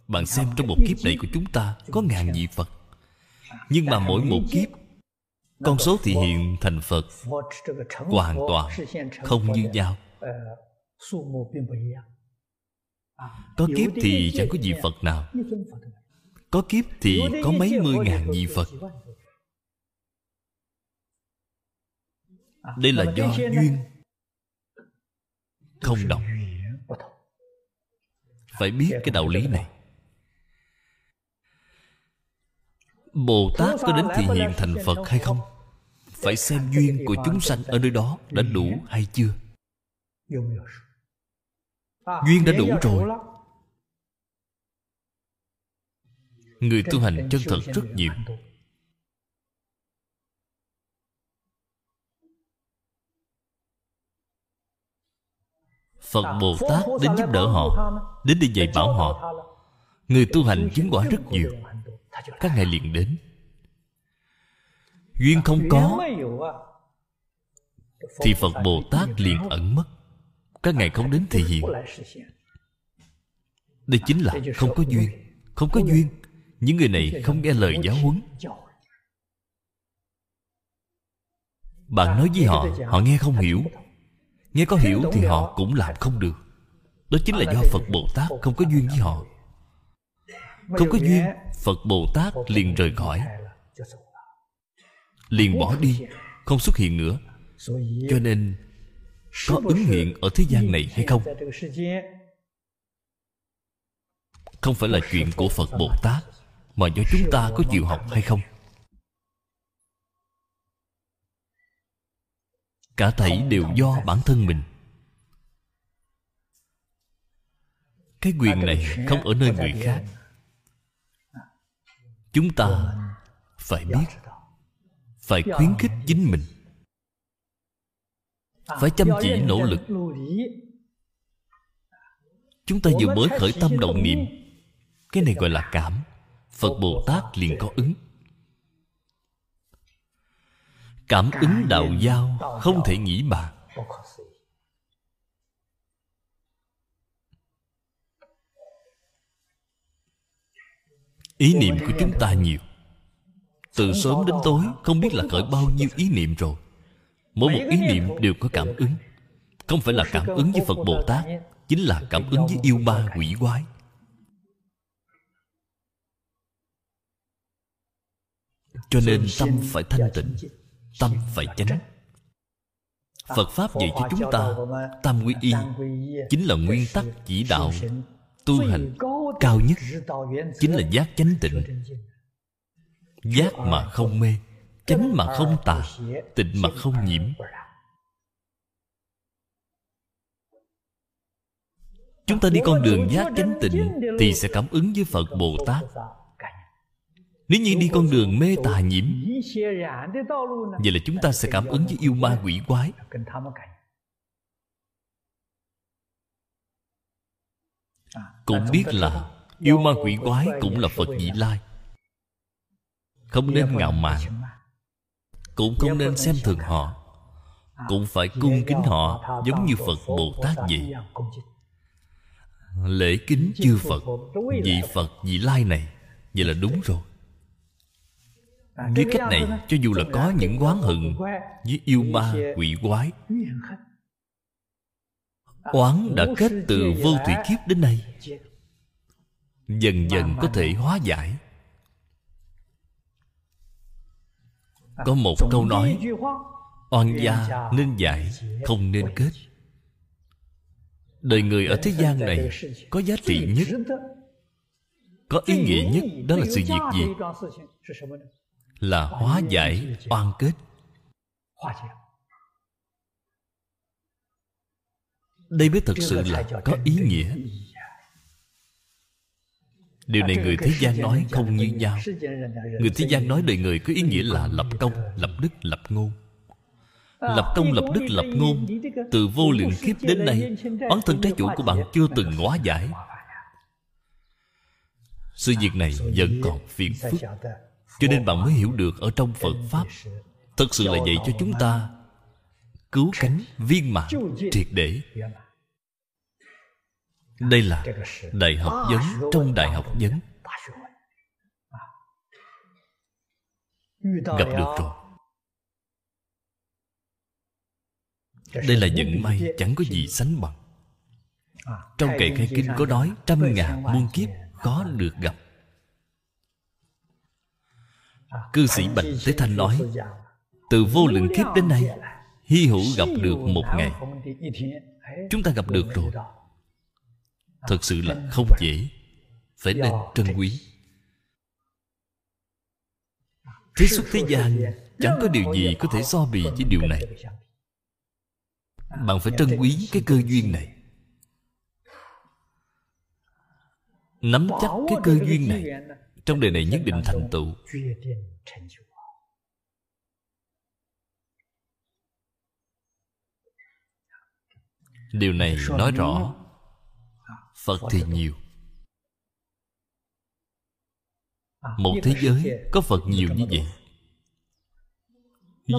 bạn xem trong một kiếp này của chúng ta có ngàn vị phật. Nhưng mà mỗi một kiếp con số thì hiện thành phật hoàn toàn không như nhau. Có kiếp thì chẳng có vị phật nào có kiếp thì có mấy mươi ngàn vị phật đây là do duyên. không đồng. Phải biết cái đạo lý này. Bồ tát có đến thị hiện thành phật hay không? Phải xem duyên của chúng sanh ở nơi đó đã đủ hay chưa? Duyên đã đủ rồi người tu hành chân thật rất nhiều. Phật bồ tát đến giúp đỡ họ, đến đi dạy bảo họ. Người tu hành chứng quả rất nhiều. Các ngài liền đến. Duyên không có, thì phật bồ tát liền ẩn mất. Các ngài không đến thể hiện. Đây chính là không có duyên, không có duyên những người này không nghe lời giáo huấn. Bạn nói với họ họ nghe không hiểu. Nghe có hiểu thì họ cũng làm không được. Đó chính là do phật bồ tát không có duyên với họ. Không có duyên, phật bồ tát liền rời khỏi. Liền bỏ đi, không xuất hiện nữa. Cho nên, có ứng hiện ở thế gian này hay không? Không phải là chuyện của phật bồ tát mà do chúng ta có chịu học hay không? Cả thảy đều do bản thân mình. Cái quyền này không ở nơi người khác. Chúng ta phải biết, phải khuyến khích chính mình. Phải chăm chỉ nỗ lực. Chúng ta vừa mới khởi tâm động niệm, cái này gọi là cảm phật bồ tát liền có ứng. Cảm ứng đạo giao không thể nghĩ bàn ý niệm của chúng ta nhiều. Từ sớm đến tối không biết là khởi bao nhiêu ý niệm rồi. Mỗi một ý niệm đều có cảm ứng. Không phải là cảm ứng với phật bồ tát chính là cảm ứng với yêu ba quỷ quái cho nên tâm phải thanh tịnh tâm phải chánh. phật pháp dạy cho chúng ta tam quy y chính là nguyên tắc chỉ đạo tu hành cao nhất chính là giác chánh tịnh. giác mà không mê chánh mà không tà tịnh mà không nhiễm. chúng ta đi con đường giác chánh tịnh thì sẽ cảm ứng với phật bồ tát nếu như đi con đường mê tà nhiễm vậy là chúng ta sẽ cảm ứng với yêu ma quỷ quái. Cũng biết là yêu ma quỷ quái cũng là phật vị lai. Không nên ngạo mạn cũng không nên xem thường họ. Cũng phải cung kính họ giống như phật bồ tát vậy. Lễ kính chư phật vị phật vị lai này. Vậy là đúng rồi với cách này cho dù là có những oán hận với yêu ma quỷ quái. oán đã kết từ vô thủy kiếp đến nay. dần dần có thể hóa giải. Có một câu nói oan gia nên giải không nên kết. Đời người ở thế gian này có giá trị nhất. có ý nghĩa nhất đó là sự việc gì là hóa giải oan kết. Đây mới thực sự là có ý nghĩa. Điều này người thế gian nói không như nhau. Người thế gian nói đời người có ý nghĩa là lập công, lập đức, lập ngôn. Lập công, lập đức, lập ngôn, từ vô lượng kiếp đến nay, bản thân trái chủ của bạn chưa từng hóa giải. Sự việc này vẫn còn phiền phức cho nên bạn mới hiểu được ở trong phật pháp, thật sự là dạy cho chúng ta cứu cánh viên mãn triệt để. Đây là đại học vấn, trong đại học vấn. Gặp được rồi. Đây là vận may chẳng có gì sánh bằng. Trong kệ khai kinh có nói trăm ngàn muôn kiếp khó được gặp cư sĩ bạch tế thanh nói, từ vô lượng kiếp đến nay, hy hữu gặp được một ngày. Chúng ta gặp được rồi. Thật sự là không dễ, phải nên trân quý. Thế xuất thế gian, chẳng có điều gì có thể so bì với điều này. Bạn phải trân quý cái cơ duyên này. Nắm chắc cái cơ duyên này trong đời này nhất định thành tựu. Điều này nói rõ phật thì nhiều. Một thế giới có phật nhiều như vậy.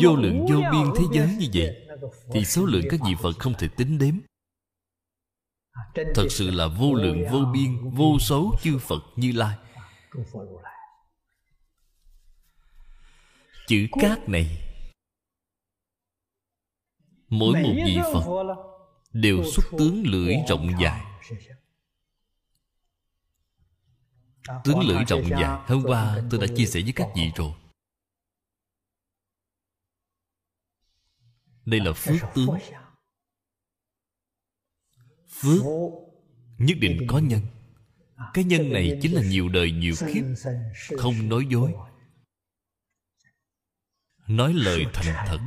Vô lượng vô biên thế giới như vậy, thì số lượng các vị phật không thể tính đếm. Thật sự là vô lượng vô biên, vô số chư phật như lai chữ cát này mỗi một vị phật đều xuất tướng lưỡi rộng dài. Tướng lưỡi rộng dài. hôm qua tôi đã chia sẻ với các vị rồi. Đây là phước tướng. phước nhất định có nhân cái nhân này chính là nhiều đời nhiều kiếp, không nói dối. Nói lời thành thật.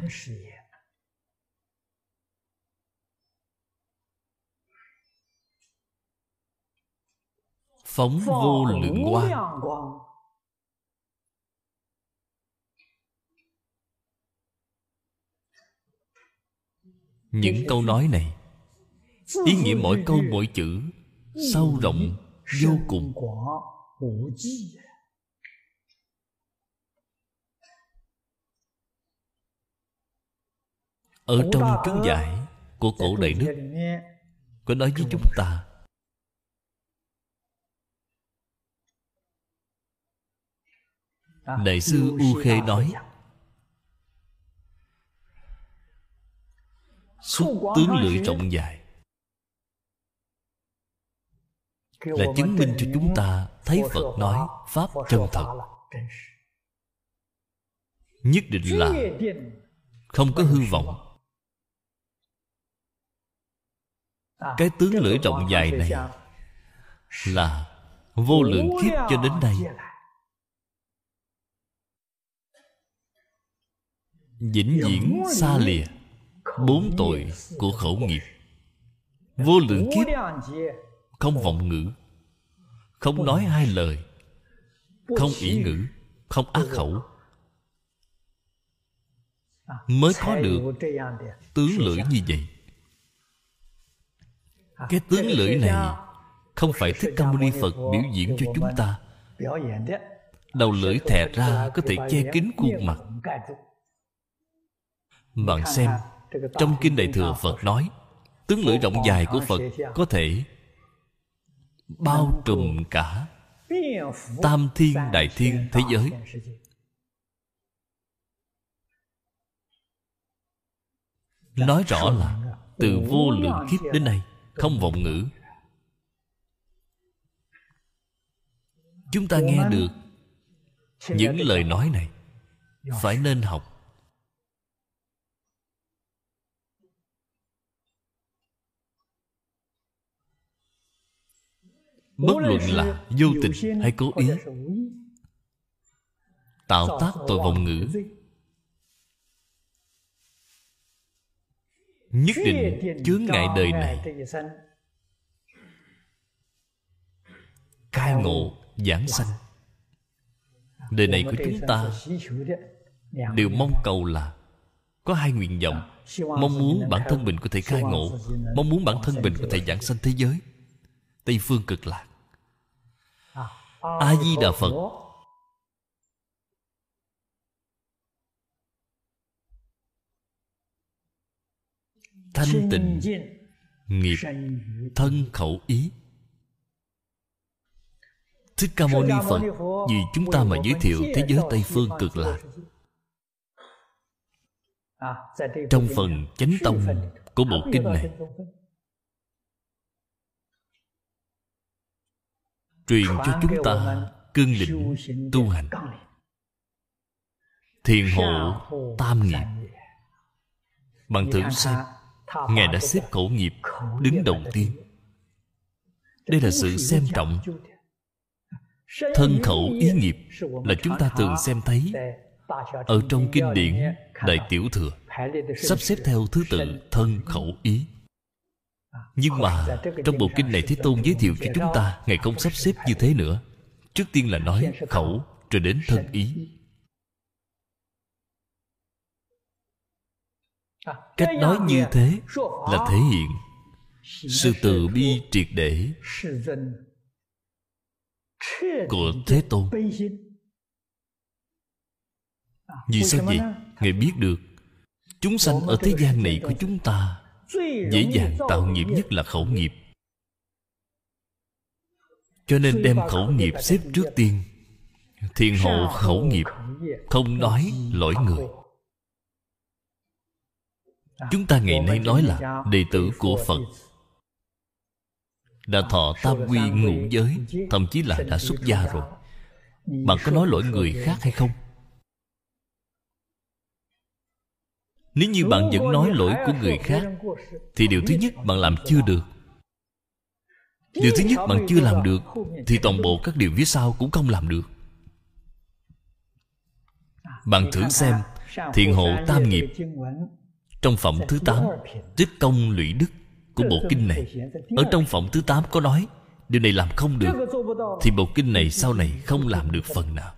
Phóng vô lượng quang những câu nói này, ý nghĩa mỗi câu mỗi chữ sâu rộng vô cùng. Ở trong chú giải của cổ đại đức có nói với chúng ta đại sư u khê nói xuất tướng lưỡi rộng dài là chứng minh cho chúng ta thấy phật nói pháp chân thật. nhất định là không có hư vọng. cái tướng lưỡi rộng dài này là vô lượng kiếp cho đến đây vĩnh viễn xa lìa bốn tội của khẩu nghiệp. Vô lượng kiếp không vọng ngữ. Không nói hai lời. Không ý ngữ. Không ác khẩu. Mới có được tướng lưỡi như vậy. Cái tướng lưỡi này không phải thích ca mâu ni phật biểu diễn cho chúng ta. Đầu lưỡi thè ra có thể che kín khuôn mặt. Bạn xem, trong kinh đại thừa phật nói, tướng lưỡi rộng dài của phật có thể bao trùm cả tam thiên đại thiên thế giới. Nói rõ là từ vô lượng kiếp đến nay không vọng ngữ. Chúng ta nghe được những lời nói này phải nên học bất luận là vô tình hay cố ý. tạo tác tội vọng ngữ. nhất định chướng ngại đời này. khai ngộ giảng sanh. Đời này của chúng ta đều mong cầu là có hai nguyện vọng. Mong muốn bản thân mình có thể khai ngộ. mong muốn bản thân mình có thể giảng sanh thế giới tây phương cực lạc. A di đà phật. Thanh tịnh, nghiệp, thân khẩu ý. Thích ca mâu ni phật, vì chúng ta mà giới thiệu thế giới tây phương cực lạc. Trong phần chánh tông của bộ kinh này truyền cho chúng ta cương lĩnh tu hành. thiền hộ tam nghiệp. bằng thử xem ngài đã xếp khẩu nghiệp đứng đầu tiên. đây là sự xem trọng thân khẩu ý nghiệp là chúng ta thường xem thấy ở trong kinh điển đại tiểu thừa sắp xếp theo thứ tự thân khẩu ý nhưng mà trong bộ kinh này thế tôn giới thiệu cho chúng ta ngài không sắp xếp như thế nữa. Trước tiên là nói khẩu rồi đến thân ý. Cách nói như thế là thể hiện sự từ bi triệt để của thế tôn. Vì sao vậy? Ngài biết được, chúng sanh ở thế gian này của chúng ta dễ dàng tạo nghiệp nhất là khẩu nghiệp. Cho nên đem khẩu nghiệp xếp trước tiên. Thiền hộ khẩu nghiệp không nói lỗi người. Chúng ta ngày nay nói là đệ tử của phật. Đã thọ tam quy ngũ giới thậm chí là đã xuất gia rồi. Bạn có nói lỗi người khác hay không nếu như bạn vẫn nói lỗi của người khác thì điều thứ nhất bạn làm chưa được. Điều thứ nhất bạn chưa làm được thì toàn bộ các điều phía sau cũng không làm được. Bạn thử xem thiện hộ tam nghiệp trong phẩm thứ tám trích công lũy đức của bộ kinh này. ở trong phẩm thứ tám có nói điều này làm không được. thì bộ kinh này sau này không làm được phần nào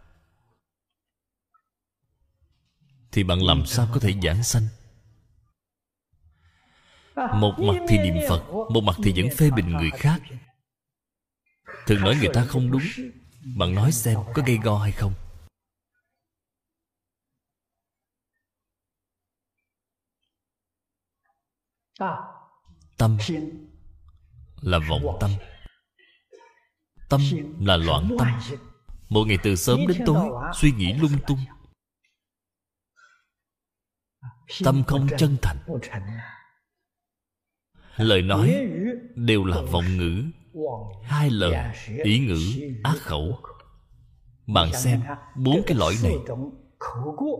thì bạn làm sao có thể giảng sanh? Một mặt thì niệm phật một mặt thì vẫn phê bình người khác. Thường nói người ta không đúng. Bạn nói xem có gây go hay không. Tâm là vọng tâm. Tâm là loạn tâm. Một ngày từ sớm đến tối suy nghĩ lung tung tâm không chân thành. Lời nói đều là vọng ngữ. Hai lần ý ngữ ác khẩu. bạn xem bốn cái lỗi này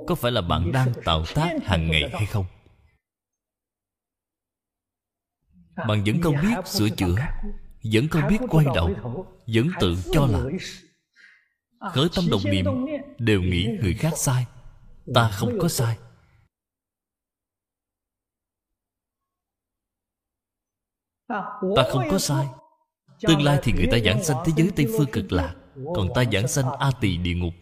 có phải là bạn đang tạo tác hàng ngày hay không? Bạn vẫn không biết sửa chữa vẫn không biết quay đầu vẫn tự cho là khởi tâm đồng niệm đều nghĩ người khác sai ta không có sai ta không có sai. Tương lai thì người ta giảng sanh thế giới tây phương cực lạc còn ta giảng sanh a tỳ địa ngục.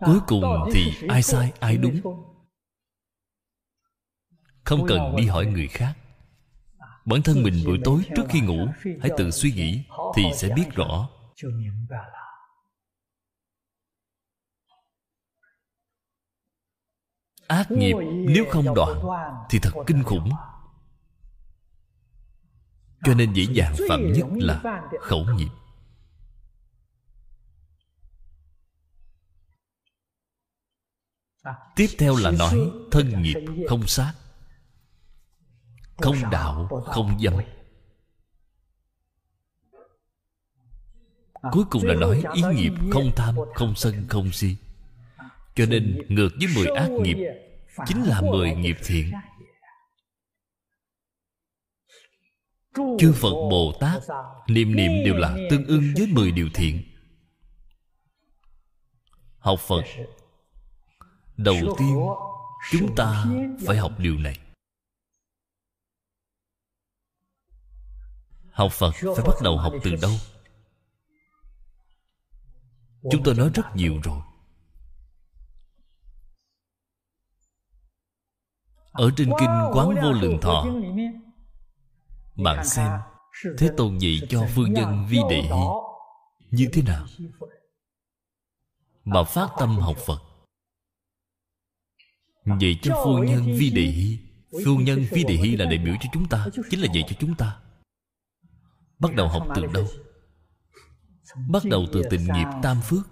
Cuối cùng thì ai sai ai đúng? không? Cần đi hỏi người khác. Bản thân mình buổi tối trước khi ngủ hãy tự suy nghĩ thì sẽ biết rõ ác nghiệp. nếu không đoạn thì thật kinh khủng. Cho nên dễ dàng phạm nhất là khẩu nghiệp. Tiếp theo là nói thân nghiệp không sát. Không đạo không dâm. cuối cùng là nói ý nghiệp không tham không sân không si cho nên ngược với mười ác nghiệp chính là mười nghiệp thiện. Chư phật bồ tát niệm niệm đều là tương ưng với mười điều thiện. học phật đầu tiên chúng ta phải học điều này. Học phật phải bắt đầu học từ đâu? Chúng tôi nói rất nhiều rồi ở trên kinh quán vô lượng thọ. Bạn xem thế tôn dạy cho phương nhân vi đệ hy như thế nào? Mà phát tâm học phật. Vậy cho phu nhân vi đề hy phu nhân vi đề hy là đại biểu cho chúng ta. Chính là dạy cho chúng ta. bắt đầu học từ đâu? bắt đầu từ tình nghiệp tam phước.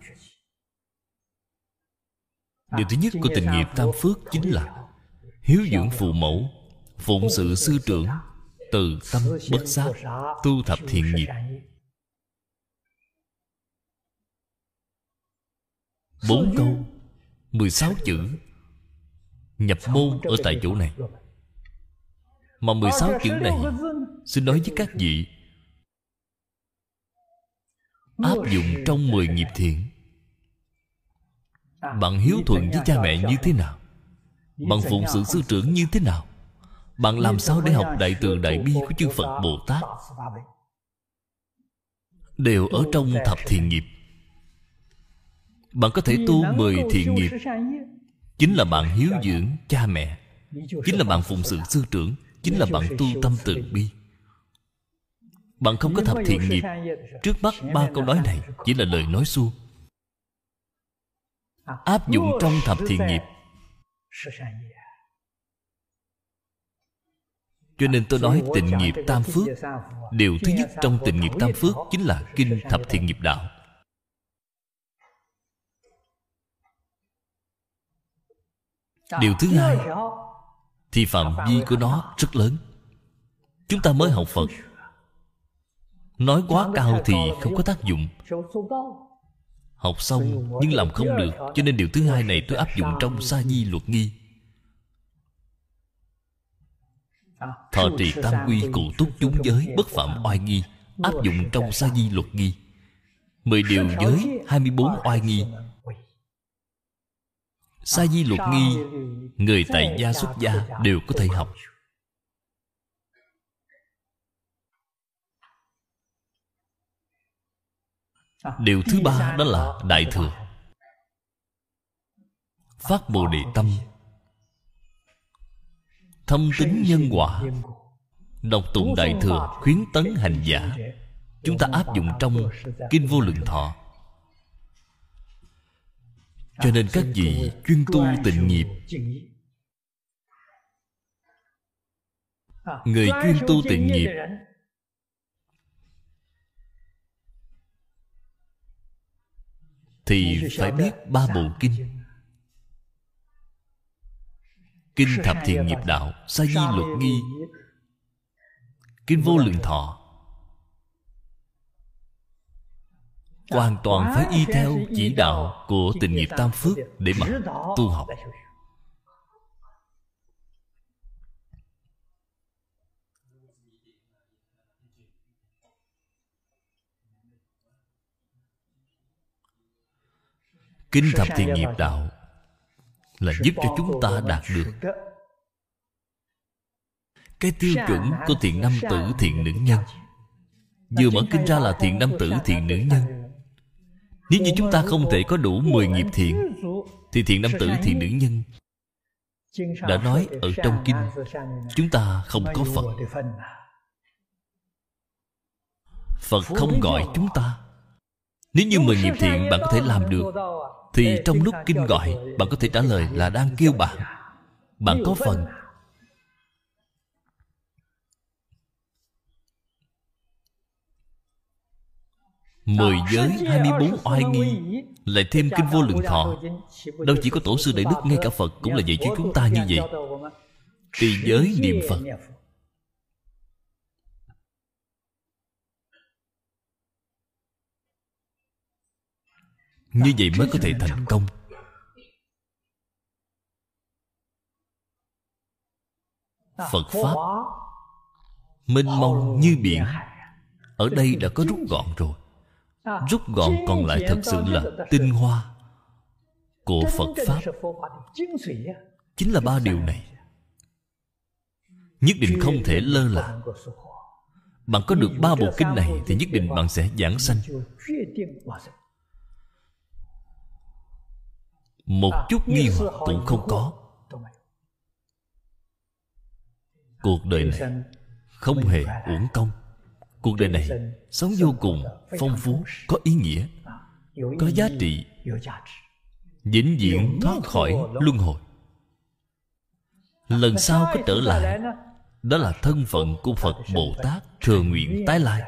Điều thứ nhất của tình nghiệp tam phước? Chính là hiếu dưỡng phụ mẫu, phụng sự sư trưởng, từ tâm bất sát, tu thập thiện nghiệp. Bốn câu, mười sáu chữ, nhập môn ở tại chỗ này. Mà mười sáu chữ này, xin nói với các vị, áp dụng trong mười nghiệp thiện. Bạn hiếu thuận với cha mẹ như thế nào? Bạn phụng sự sư trưởng như thế nào? Bạn làm sao để học đại từ đại bi của chư phật bồ tát? Đều ở trong thập thiện nghiệp. Bạn có thể tu mười thiện nghiệp. Chính là bạn hiếu dưỡng cha mẹ. Chính là bạn phụng sự sư trưởng. Chính là bạn tu tâm từ bi. Bạn không có thập thiện nghiệp. Trước mắt ba câu nói này chỉ là lời nói suông. Áp dụng trong thập thiện nghiệp cho nên tôi nói tình nghiệp tam phước điều thứ nhất trong tình nghiệp tam phước chính là kinh thập thiện nghiệp đạo. Điều thứ hai thì phạm vi của nó rất lớn. Chúng ta mới học phật. nói quá cao thì không có tác dụng học xong nhưng làm không được cho nên điều thứ hai này tôi áp dụng trong sa di luật nghi. Thọ trì tam quy cụ túc chúng giới bất phạm oai nghi áp dụng trong sa di luật nghi. Mười điều giới hai mươi bốn oai nghi. sa di luật nghi người tại gia xuất gia đều có thể học điều thứ ba đó là đại thừa. Phát bồ đề tâm. Thâm tính nhân quả đọc tụng đại thừa khuyến tấn hành giả. chúng ta áp dụng trong kinh vô lượng thọ. Cho nên các vị chuyên tu tịnh nghiệp. Người chuyên tu tịnh nghiệp thì phải biết ba bộ kinh. kinh thập thiện nghiệp đạo sa di luật nghi. Kinh vô lượng thọ. Hoàn toàn phải y theo chỉ đạo của tình nghiệp tam phước để mà tu học kinh thập thiện nghiệp đạo là giúp cho chúng ta đạt được cái tiêu chuẩn của thiện nam tử thiện nữ nhân. Vừa mở kinh ra là thiện nam tử thiện nữ nhân. Nếu như chúng ta không thể có đủ 10 nghiệp thiện Thì thiện nam tử thiện nữ nhân Đã nói ở trong kinh Chúng ta không có Phật. Phật không gọi chúng ta Nếu như 10 nghiệp thiện bạn có thể làm được. Thì trong lúc kinh gọi Bạn có thể trả lời là đang kêu bạn. Bạn có phần Mười giới hai mươi bốn oai nghi Lại thêm kinh vô lượng thọ. Đâu chỉ có tổ sư đại đức Ngay cả Phật cũng là dạy cho chúng ta như vậy. Trì giới niệm Phật Như vậy mới có thể thành công. Phật Pháp Mênh mông như biển. Ở đây đã có rút gọn rồi. Rút gọn còn lại thật sự là tinh hoa của phật pháp. Chính là ba điều này. Nhất định không thể lơ là. Bạn có được ba bộ kinh này thì nhất định bạn sẽ giảng sanh. Một chút nghi hoặc cũng không có. cuộc đời này không hề uổng công. Cuộc đời này sống vô cùng phong phú có ý nghĩa có giá trị vĩnh viễn thoát khỏi luân hồi. Lần sau có trở lại đó là thân phận của phật bồ tát thừa nguyện tái lai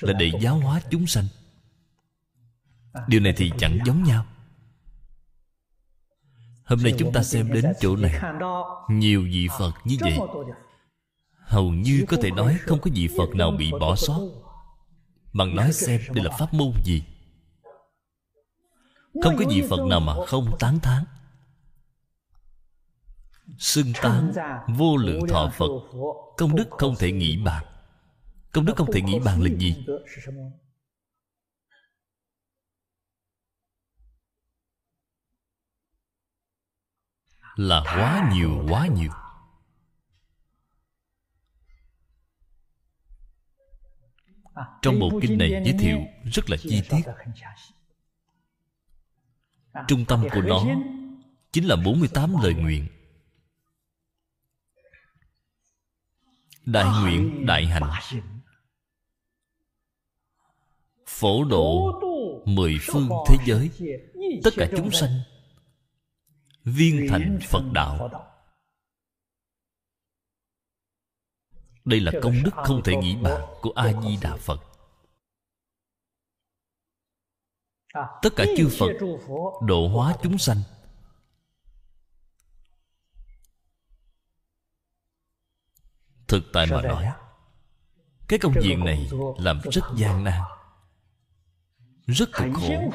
là để giáo hóa chúng sanh. Điều này thì chẳng giống nhau hôm nay chúng ta xem đến chỗ này. Nhiều vị phật như vậy. Hầu như có thể nói không có vị phật nào bị bỏ sót. Bằng nói xem đây là pháp môn gì. Không có vị phật nào mà không tán thán. Xưng tán vô lượng thọ phật. Công đức không thể nghĩ bàn. Công đức không thể nghĩ bàn là gì? Là quá nhiều quá nhiều. Trong bộ kinh này giới thiệu rất là chi tiết. Trung tâm của nó Chính là 48 lời nguyện. Đại nguyện, đại hạnh. Phổ độ Mười phương thế giới. Tất cả chúng sanh Viên thành Phật đạo. đây là công đức không thể nghĩ bàn của a di đà phật. Tất cả chư phật độ hóa chúng sanh. Thực tại mà nói cái công việc này làm rất gian nan rất cực khổ.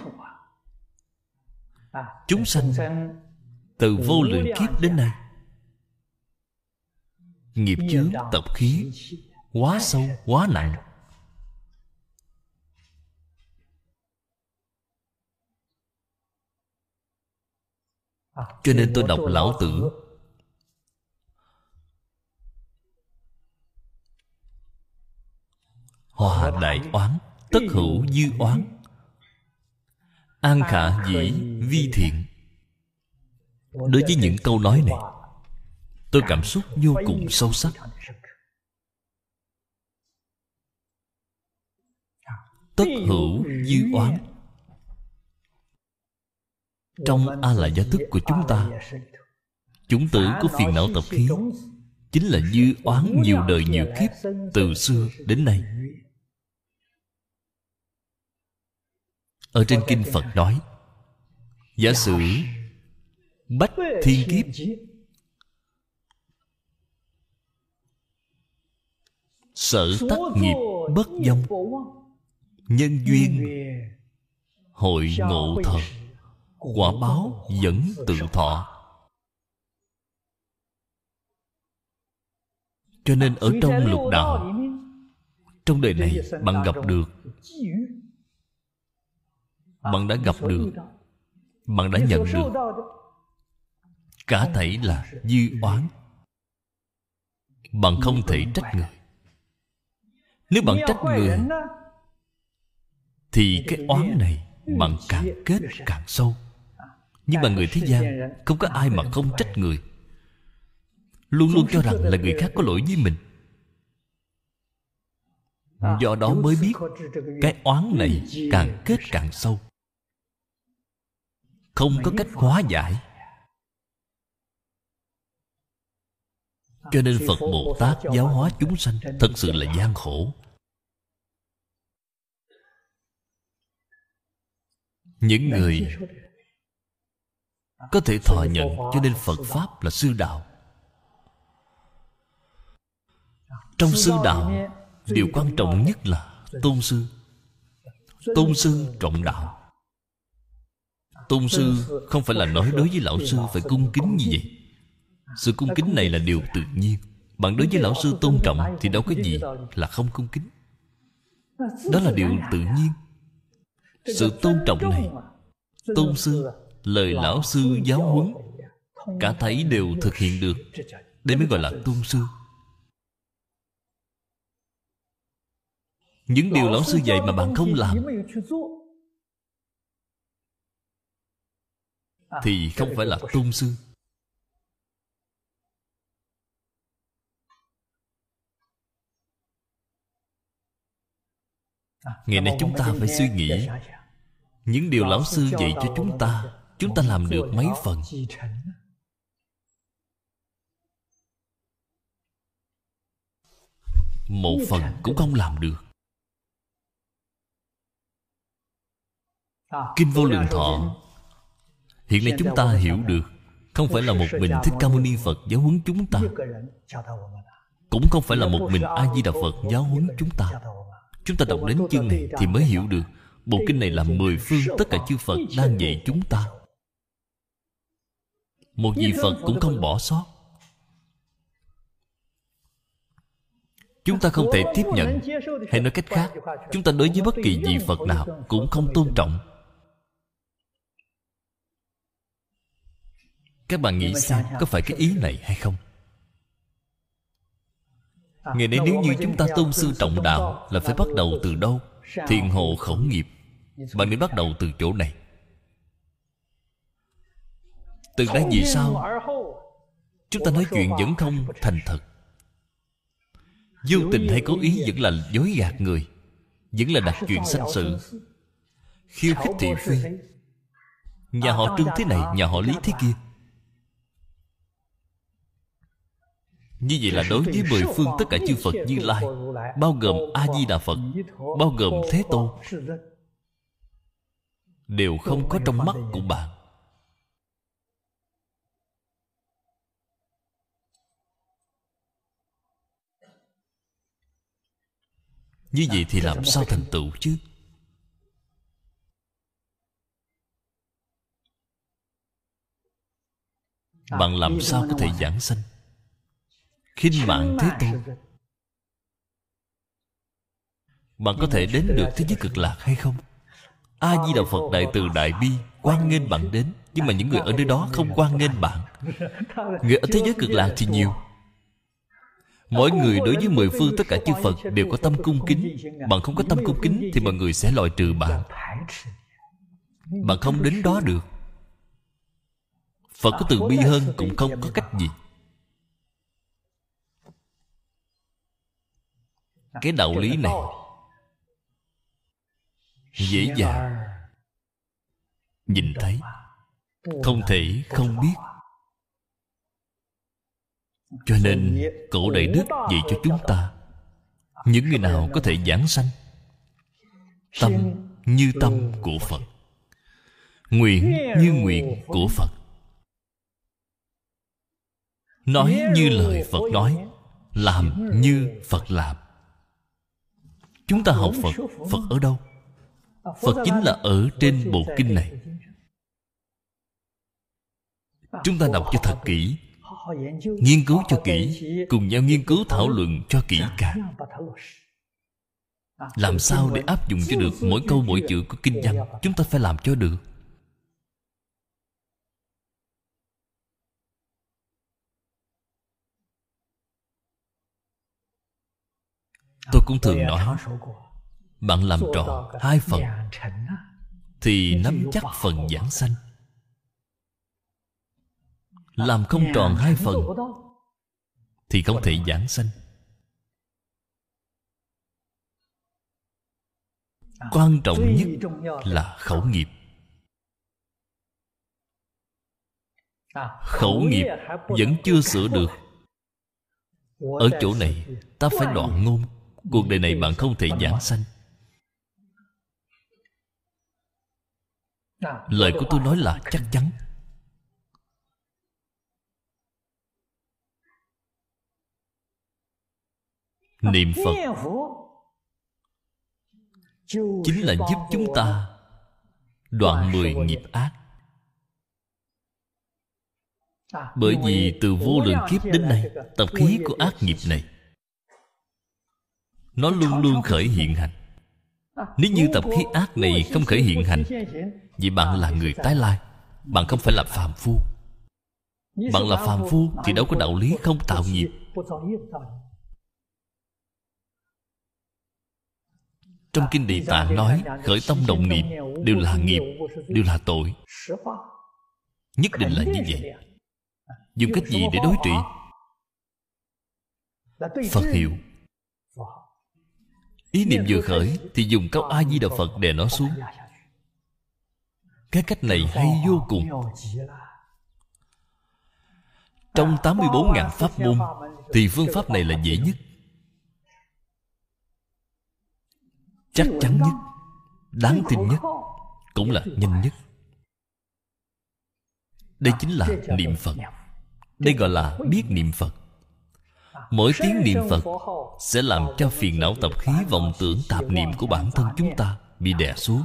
chúng sanh từ vô lượng kiếp đến nay. Nghiệp chướng tập khí quá sâu quá nặng. Cho nên tôi đọc lão tử. hòa đại oán tất hữu dư oán. An khả dĩ vi thiện đối với những câu nói này tôi cảm xúc vô cùng sâu sắc. tất hữu dư oán. Trong a la gia thức của chúng ta chúng tử của phiền não tập khí chính là dư oán nhiều đời nhiều kiếp từ xưa đến nay. ở trên kinh phật nói giả sử bách thiên kiếp. sở tắc nghiệp bất dông nhân duyên hội ngộ thật. quả báo vẫn tự thọ. cho nên ở trong lục đạo trong đời này bạn gặp được. bạn đã gặp được. bạn đã nhận được cả thảy là dư oán. Bạn không thể trách người. Nếu bạn trách người, thì cái oán này bạn càng kết càng sâu. Nhưng mà người thế gian không có ai mà không trách người. Luôn luôn cho rằng là người khác có lỗi với mình. Do đó mới biết cái oán này càng kết càng sâu. Không có cách hóa giải. Cho nên phật bồ tát giáo hóa chúng sanh thật sự là gian khổ. Những người có thể thọ nhận cho nên phật pháp là sư đạo. Trong sư đạo, điều quan trọng nhất là tôn sư. Tôn sư trọng đạo. Tôn sư không phải là nói đối với lão sư phải cung kính như vậy sự cung kính này là điều tự nhiên. Bạn đối với lão sư tôn trọng thì đâu có gì là không cung kính. Đó là điều tự nhiên. Sự tôn trọng này, tôn sư, lời lão sư giáo huấn, cả thấy đều thực hiện được. Đây mới gọi là tôn sư. Những điều lão sư dạy mà bạn không làm thì không phải là tôn sư. Ngày nay chúng ta phải suy nghĩ. Những điều lão sư dạy cho chúng ta chúng ta làm được mấy phần? Một phần cũng không làm được. Kinh vô lượng thọ. Hiện nay chúng ta hiểu được, không phải là một mình thích ca mâu ni phật giáo huấn chúng ta, cũng không phải là một mình a di đà phật giáo huấn chúng ta chúng ta đọc đến chương này thì mới hiểu được bộ kinh này là mười phương tất cả chư phật đang dạy chúng ta. Một vị phật cũng không bỏ sót. Chúng ta không thể tiếp nhận hay nói cách khác chúng ta đối với bất kỳ vị phật nào cũng không tôn trọng. Các bạn nghĩ xem có phải cái ý này hay không ngày nay nếu như chúng ta tôn sư trọng đạo là phải bắt đầu từ đâu? Thiền hộ khẩu nghiệp. Bạn nên bắt đầu từ chỗ này. Từ đây vì sao chúng ta nói chuyện vẫn không thành thật. Vô tình hay cố ý vẫn là dối gạt người vẫn là đặt chuyện sanh sự. khiêu khích thị phi. nhà họ trương thế này nhà họ lý thế kia Như vậy là đối với mười phương tất cả chư Phật Như Lai Bao gồm A-di-đà Phật Bao gồm Thế Tôn Đều không có trong mắt của bạn. Như vậy thì làm sao thành tựu chứ? Bạn làm sao có thể giảng sanh khinh mạng thế tôn. Bạn có thể đến được thế giới cực lạc hay không? A di đà phật đại từ đại bi quan nghênh bạn đến nhưng mà những người ở nơi đó không quan nghênh bạn. Người ở thế giới cực lạc thì nhiều. Mỗi người đối với mười phương tất cả chư phật đều có tâm cung kính. Bạn không có tâm cung kính thì mọi người sẽ loại trừ bạn. Bạn không đến đó được. Phật có từ bi hơn cũng không có cách gì cái đạo lý này dễ dàng. nhìn thấy không thể không biết. Cho nên cổ đại đức dạy cho chúng ta những người nào có thể giảng sanh tâm như tâm của phật nguyện như nguyện của phật. Nói như lời phật nói làm như phật làm chúng ta học phật phật ở đâu phật chính là ở trên bộ kinh này chúng ta đọc cho thật kỹ nghiên cứu cho kỹ cùng nhau nghiên cứu thảo luận cho kỹ càng làm sao để áp dụng cho được mỗi câu mỗi chữ của kinh văn chúng ta phải làm cho được tôi cũng thường nói bạn làm tròn hai phần thì nắm chắc phần giảng sanh. Làm không tròn hai phần thì không thể giảng sanh. Quan trọng nhất là khẩu nghiệp. Khẩu nghiệp vẫn chưa sửa được. ở chỗ này ta phải đoạn ngôn cuộc đời này bạn không thể giảng sanh. Lời của tôi nói là chắc chắn. Niệm phật chính là giúp chúng ta đoạn mười nghiệp ác. Bởi vì từ vô lượng kiếp đến nay, tập khí của ác nghiệp này nó luôn luôn khởi hiện hành. Nếu như tập khí ác này không khởi hiện hành Vậy bạn là người tái lai, Bạn không phải là phàm phu. Bạn là phàm phu Thì đâu có đạo lý không tạo nghiệp. Trong Kinh Địa Tạng nói, Khởi tâm động niệm Đều là nghiệp, Đều là tội. Nhất định là như vậy. Dùng cách gì để đối trị? Phật hiệu. Ý niệm vừa khởi Thì dùng câu A-di-đà Phật đè nó xuống. Cái cách này hay vô cùng. Trong 84.000 pháp môn Thì phương pháp này là dễ nhất Chắc chắn nhất Đáng tin nhất Cũng là nhanh nhất. Đây chính là niệm Phật. Đây gọi là biết niệm Phật Mỗi tiếng niệm Phật Sẽ làm cho phiền não tập khí vọng tưởng tạp niệm của bản thân chúng ta Bị đè xuống.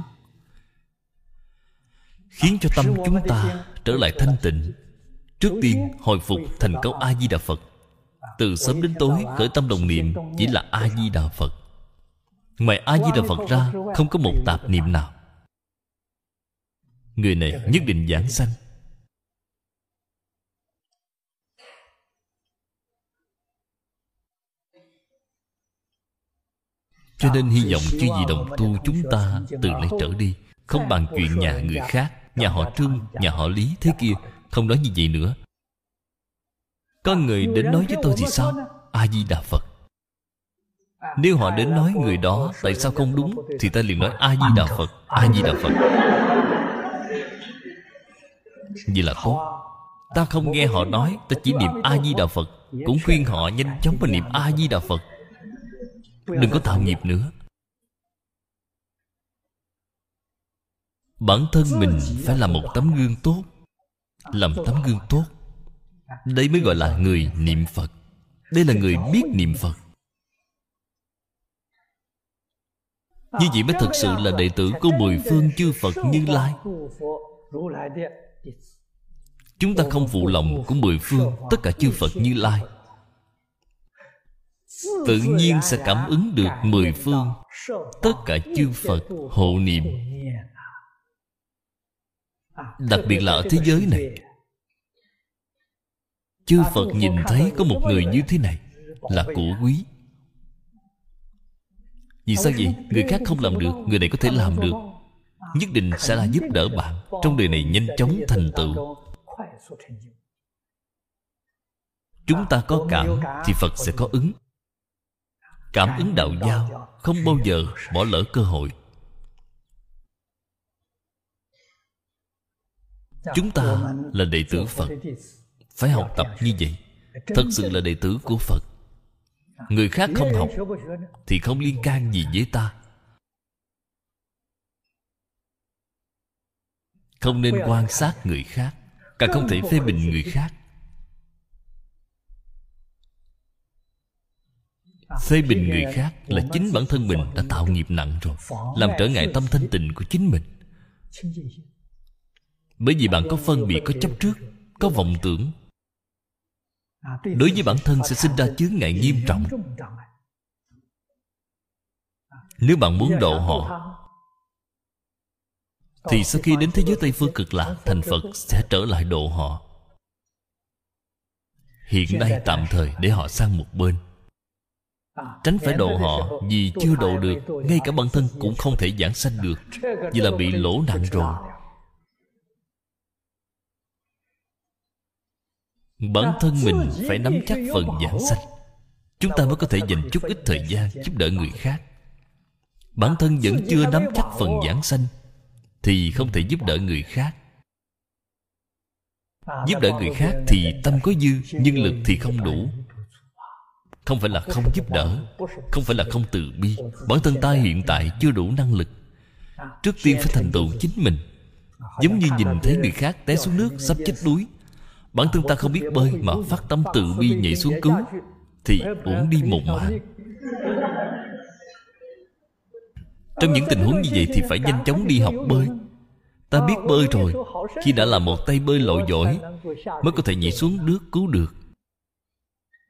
Khiến cho tâm chúng ta trở lại thanh tịnh. Trước tiên hồi phục thành câu A-di-đà Phật. Từ sớm đến tối khởi tâm đồng niệm Chỉ là A-di-đà Phật. Ngoài A-di-đà Phật ra Không có một tạp niệm nào. Người này nhất định giảng sanh Cho nên hy vọng chư vị đồng tu chúng ta từ nay trở đi Không bàn chuyện nhà người khác Nhà họ Trương, nhà họ Lý thế kia Không nói như vậy nữa. Có người đến nói với tôi thì sao? A-di-đà Phật. Nếu họ đến nói người đó Tại sao không đúng Thì ta liền nói A-di-đà Phật A-di-đà Phật. Vậy là tốt. Ta không nghe họ nói Ta chỉ niệm A-di-đà Phật Cũng khuyên họ nhanh chóng mà niệm A-di-đà Phật đừng có tạo nghiệp nữa. Bản thân mình phải là một tấm gương tốt, làm tấm gương tốt. Đây mới gọi là người niệm phật. Đây là người biết niệm phật. Như vậy mới thật sự là đệ tử của mười phương chư phật như lai. Chúng ta không phụ lòng của mười phương, tất cả chư phật như lai tự nhiên sẽ cảm ứng được mười phương. tất cả chư phật hộ niệm. đặc biệt là ở thế giới này. chư phật nhìn thấy có một người như thế này là của quý. Vì sao vậy? người khác không làm được người này có thể làm được. nhất định sẽ là giúp đỡ bạn trong đời này nhanh chóng thành tựu. chúng ta có cảm thì phật sẽ có ứng cảm ứng đạo giao không bao giờ bỏ lỡ cơ hội. Chúng ta là đệ tử phật. Phải học tập như vậy. Thật sự là đệ tử của phật. Người khác không học thì không liên can gì với ta. Không nên quan sát người khác, càng không thể phê bình người khác. Phê bình người khác là chính bản thân mình đã tạo nghiệp nặng rồi, làm trở ngại tâm thanh tịnh của chính mình. Bởi vì bạn có phân biệt, có chấp trước, có vọng tưởng. Đối với bản thân sẽ sinh ra chướng ngại nghiêm trọng. Nếu bạn muốn độ họ, thì sau khi đến thế giới tây phương cực lạc, thành phật sẽ trở lại độ họ. Hiện nay tạm thời để họ sang một bên. Tránh phải độ họ, Vì chưa độ được, Ngay cả bản thân cũng không thể giảng sanh được Vì là bị lỗ nặng rồi. Bản thân mình phải nắm chắc phần giảng sanh. Chúng ta mới có thể dành chút ít thời gian Giúp đỡ người khác. Bản thân vẫn chưa nắm chắc phần giảng sanh, Thì không thể giúp đỡ người khác. Giúp đỡ người khác thì tâm có dư, Nhưng lực thì không đủ. Không phải là không giúp đỡ, Không phải là không từ bi. Bản thân ta hiện tại chưa đủ năng lực. Trước tiên phải thành tựu chính mình. Giống như nhìn thấy người khác té xuống nước, sắp chết đuối. Bản thân ta không biết bơi Mà phát tâm từ bi nhảy xuống cứu, Thì uổng đi một mạng. Trong những tình huống như vậy Thì phải nhanh chóng đi học bơi. Ta biết bơi rồi. Khi đã là một tay bơi lội giỏi, Mới có thể nhảy xuống nước cứu được.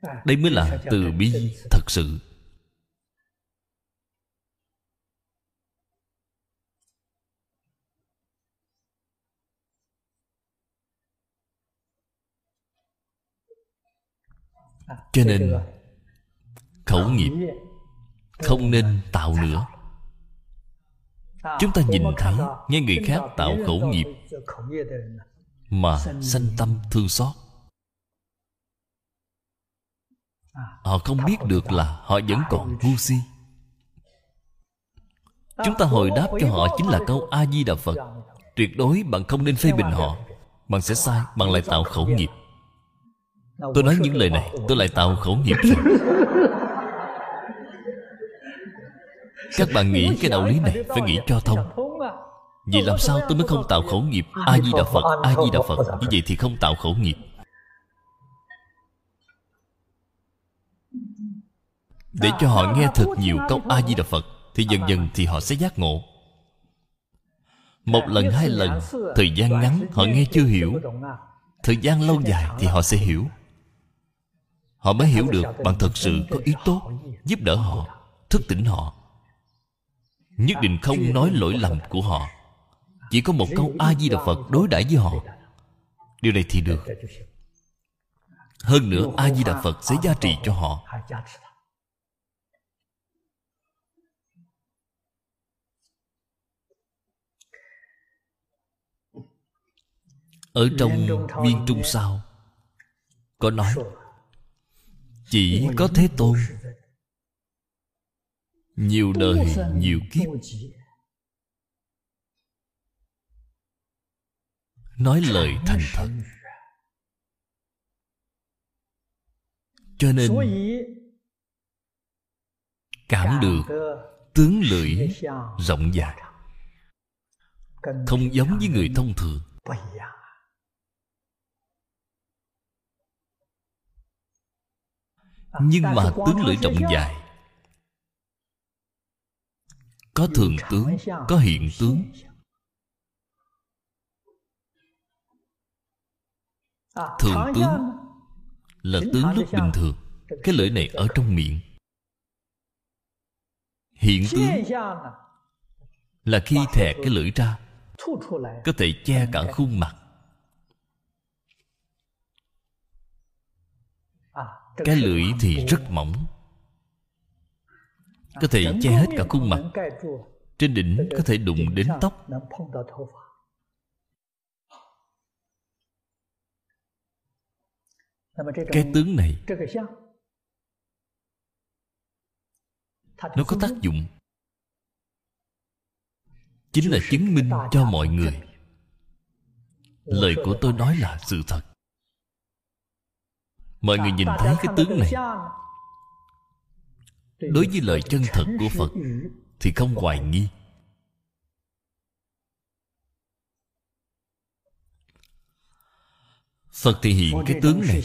Đây mới là từ bi thật sự. Cho nên, Khẩu nghiệp Không nên tạo nữa. Chúng ta nhìn thấy Nghe người khác tạo khẩu nghiệp Mà sanh tâm thương xót. Họ không biết được là Họ vẫn còn ngu si. Chúng ta hồi đáp cho họ Chính là câu A-di-đà Phật. Tuyệt đối bạn không nên phê bình họ. Bạn sẽ sai, Bạn lại tạo khẩu nghiệp. Tôi nói những lời này, Tôi lại tạo khẩu nghiệp rồi Các bạn nghĩ cái đạo lý này Phải nghĩ cho thông. Vì làm sao tôi mới không tạo khẩu nghiệp A-di-đà Phật A-di-đà Phật? Như vậy thì không tạo khẩu nghiệp. Để cho họ nghe thật nhiều câu A-di-đà Phật Thì dần dần thì họ sẽ giác ngộ. Một lần hai lần Thời gian ngắn họ nghe chưa hiểu. Thời gian lâu dài thì họ sẽ hiểu. Họ mới hiểu được bạn thật sự có ý tốt Giúp đỡ họ Thức tỉnh họ. Nhất định không nói lỗi lầm của họ. Chỉ có một câu A-di-đà Phật đối đãi với họ. Điều này thì được. Hơn nữa A-di-đà Phật sẽ gia trì cho họ Ở trong viên trung sao Có nói Chỉ có Thế Tôn Nhiều đời nhiều kiếp. Nói lời thành thật. Cho nên Cảm được Tướng lưỡi rộng dài. Không giống với người thông thường Nhưng mà tướng lưỡi rộng dài. Có thường tướng Có hiện tướng. Thường tướng Là tướng lúc bình thường. Cái lưỡi này ở trong miệng. Hiện tướng Là khi thè cái lưỡi ra Có thể che cả khuôn mặt Cái lưỡi thì rất mỏng. Có thể che hết cả khuôn mặt. Trên đỉnh có thể đụng đến tóc. Cái tướng này Nó có tác dụng. Chính là chứng minh cho mọi người. Lời của tôi nói là sự thật Mọi người nhìn thấy cái tướng này. Đối với lời chân thật của Phật, Thì không hoài nghi. Phật thì hiện cái tướng này.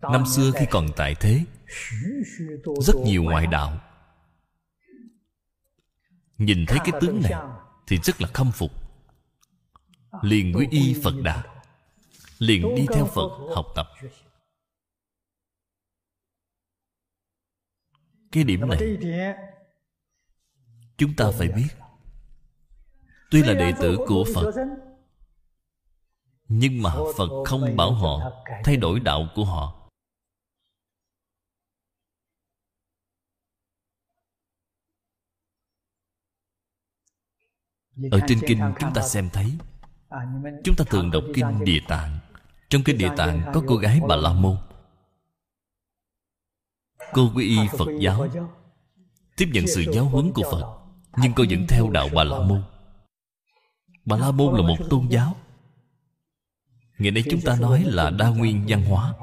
Năm xưa khi còn tại thế, Rất nhiều ngoại đạo. Nhìn thấy cái tướng này Thì rất là khâm phục. Liền quy y Phật Đà liền đi theo phật học tập. Cái điểm này chúng ta phải biết. Tuy là đệ tử của phật nhưng mà phật không bảo họ thay đổi đạo của họ. Ở trên kinh chúng ta xem thấy chúng ta thường đọc kinh địa tạng trong kinh địa tạng có cô gái bà la môn. Cô quy y phật giáo. Tiếp nhận sự giáo huấn của phật, nhưng cô vẫn theo đạo bà la môn. Bà la môn là một tôn giáo. Ngày nay chúng ta nói là đa nguyên văn hóa.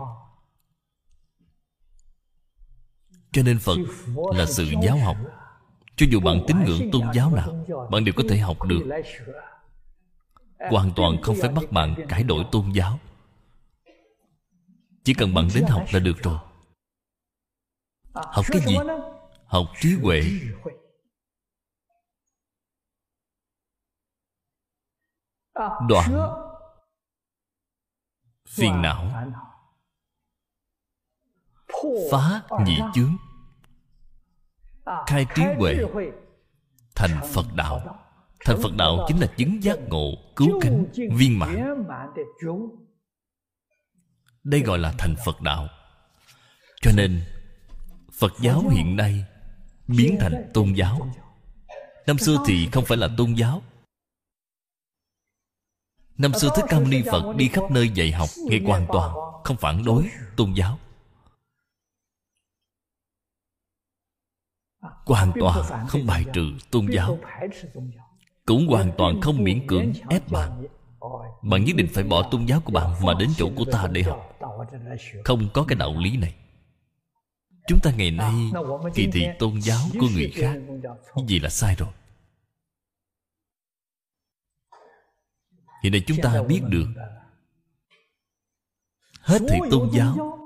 Cho nên phật là sự giáo học. Cho dù bạn tín ngưỡng tôn giáo nào, bạn đều có thể học được. Hoàn toàn không phải bắt bạn cải đổi tôn giáo chỉ cần bạn đến học là được rồi. Học cái gì? Học trí huệ. Đoạn. Phiền não. Phá nhị chướng. Khai trí huệ. Thành phật đạo. Thành phật đạo chính là chứng giác ngộ, cứu cánh, viên mãn đây gọi là thành phật đạo. Cho nên, phật giáo hiện nay biến thành tôn giáo. Năm xưa thì không phải là tôn giáo. Năm xưa thích ca mâu ni phật đi khắp nơi dạy học nghe hoàn toàn không phản đối tôn giáo. Hoàn toàn không bài trừ tôn giáo. Cũng hoàn toàn không miễn cưỡng ép bạn. Bạn nhất định phải bỏ tôn giáo của bạn mà đến chỗ của ta để học không có cái đạo lý này. Chúng ta ngày nay kỳ thị tôn giáo của người khác như gì là sai rồi. Hiện nay chúng ta biết được. hết thảy tôn giáo.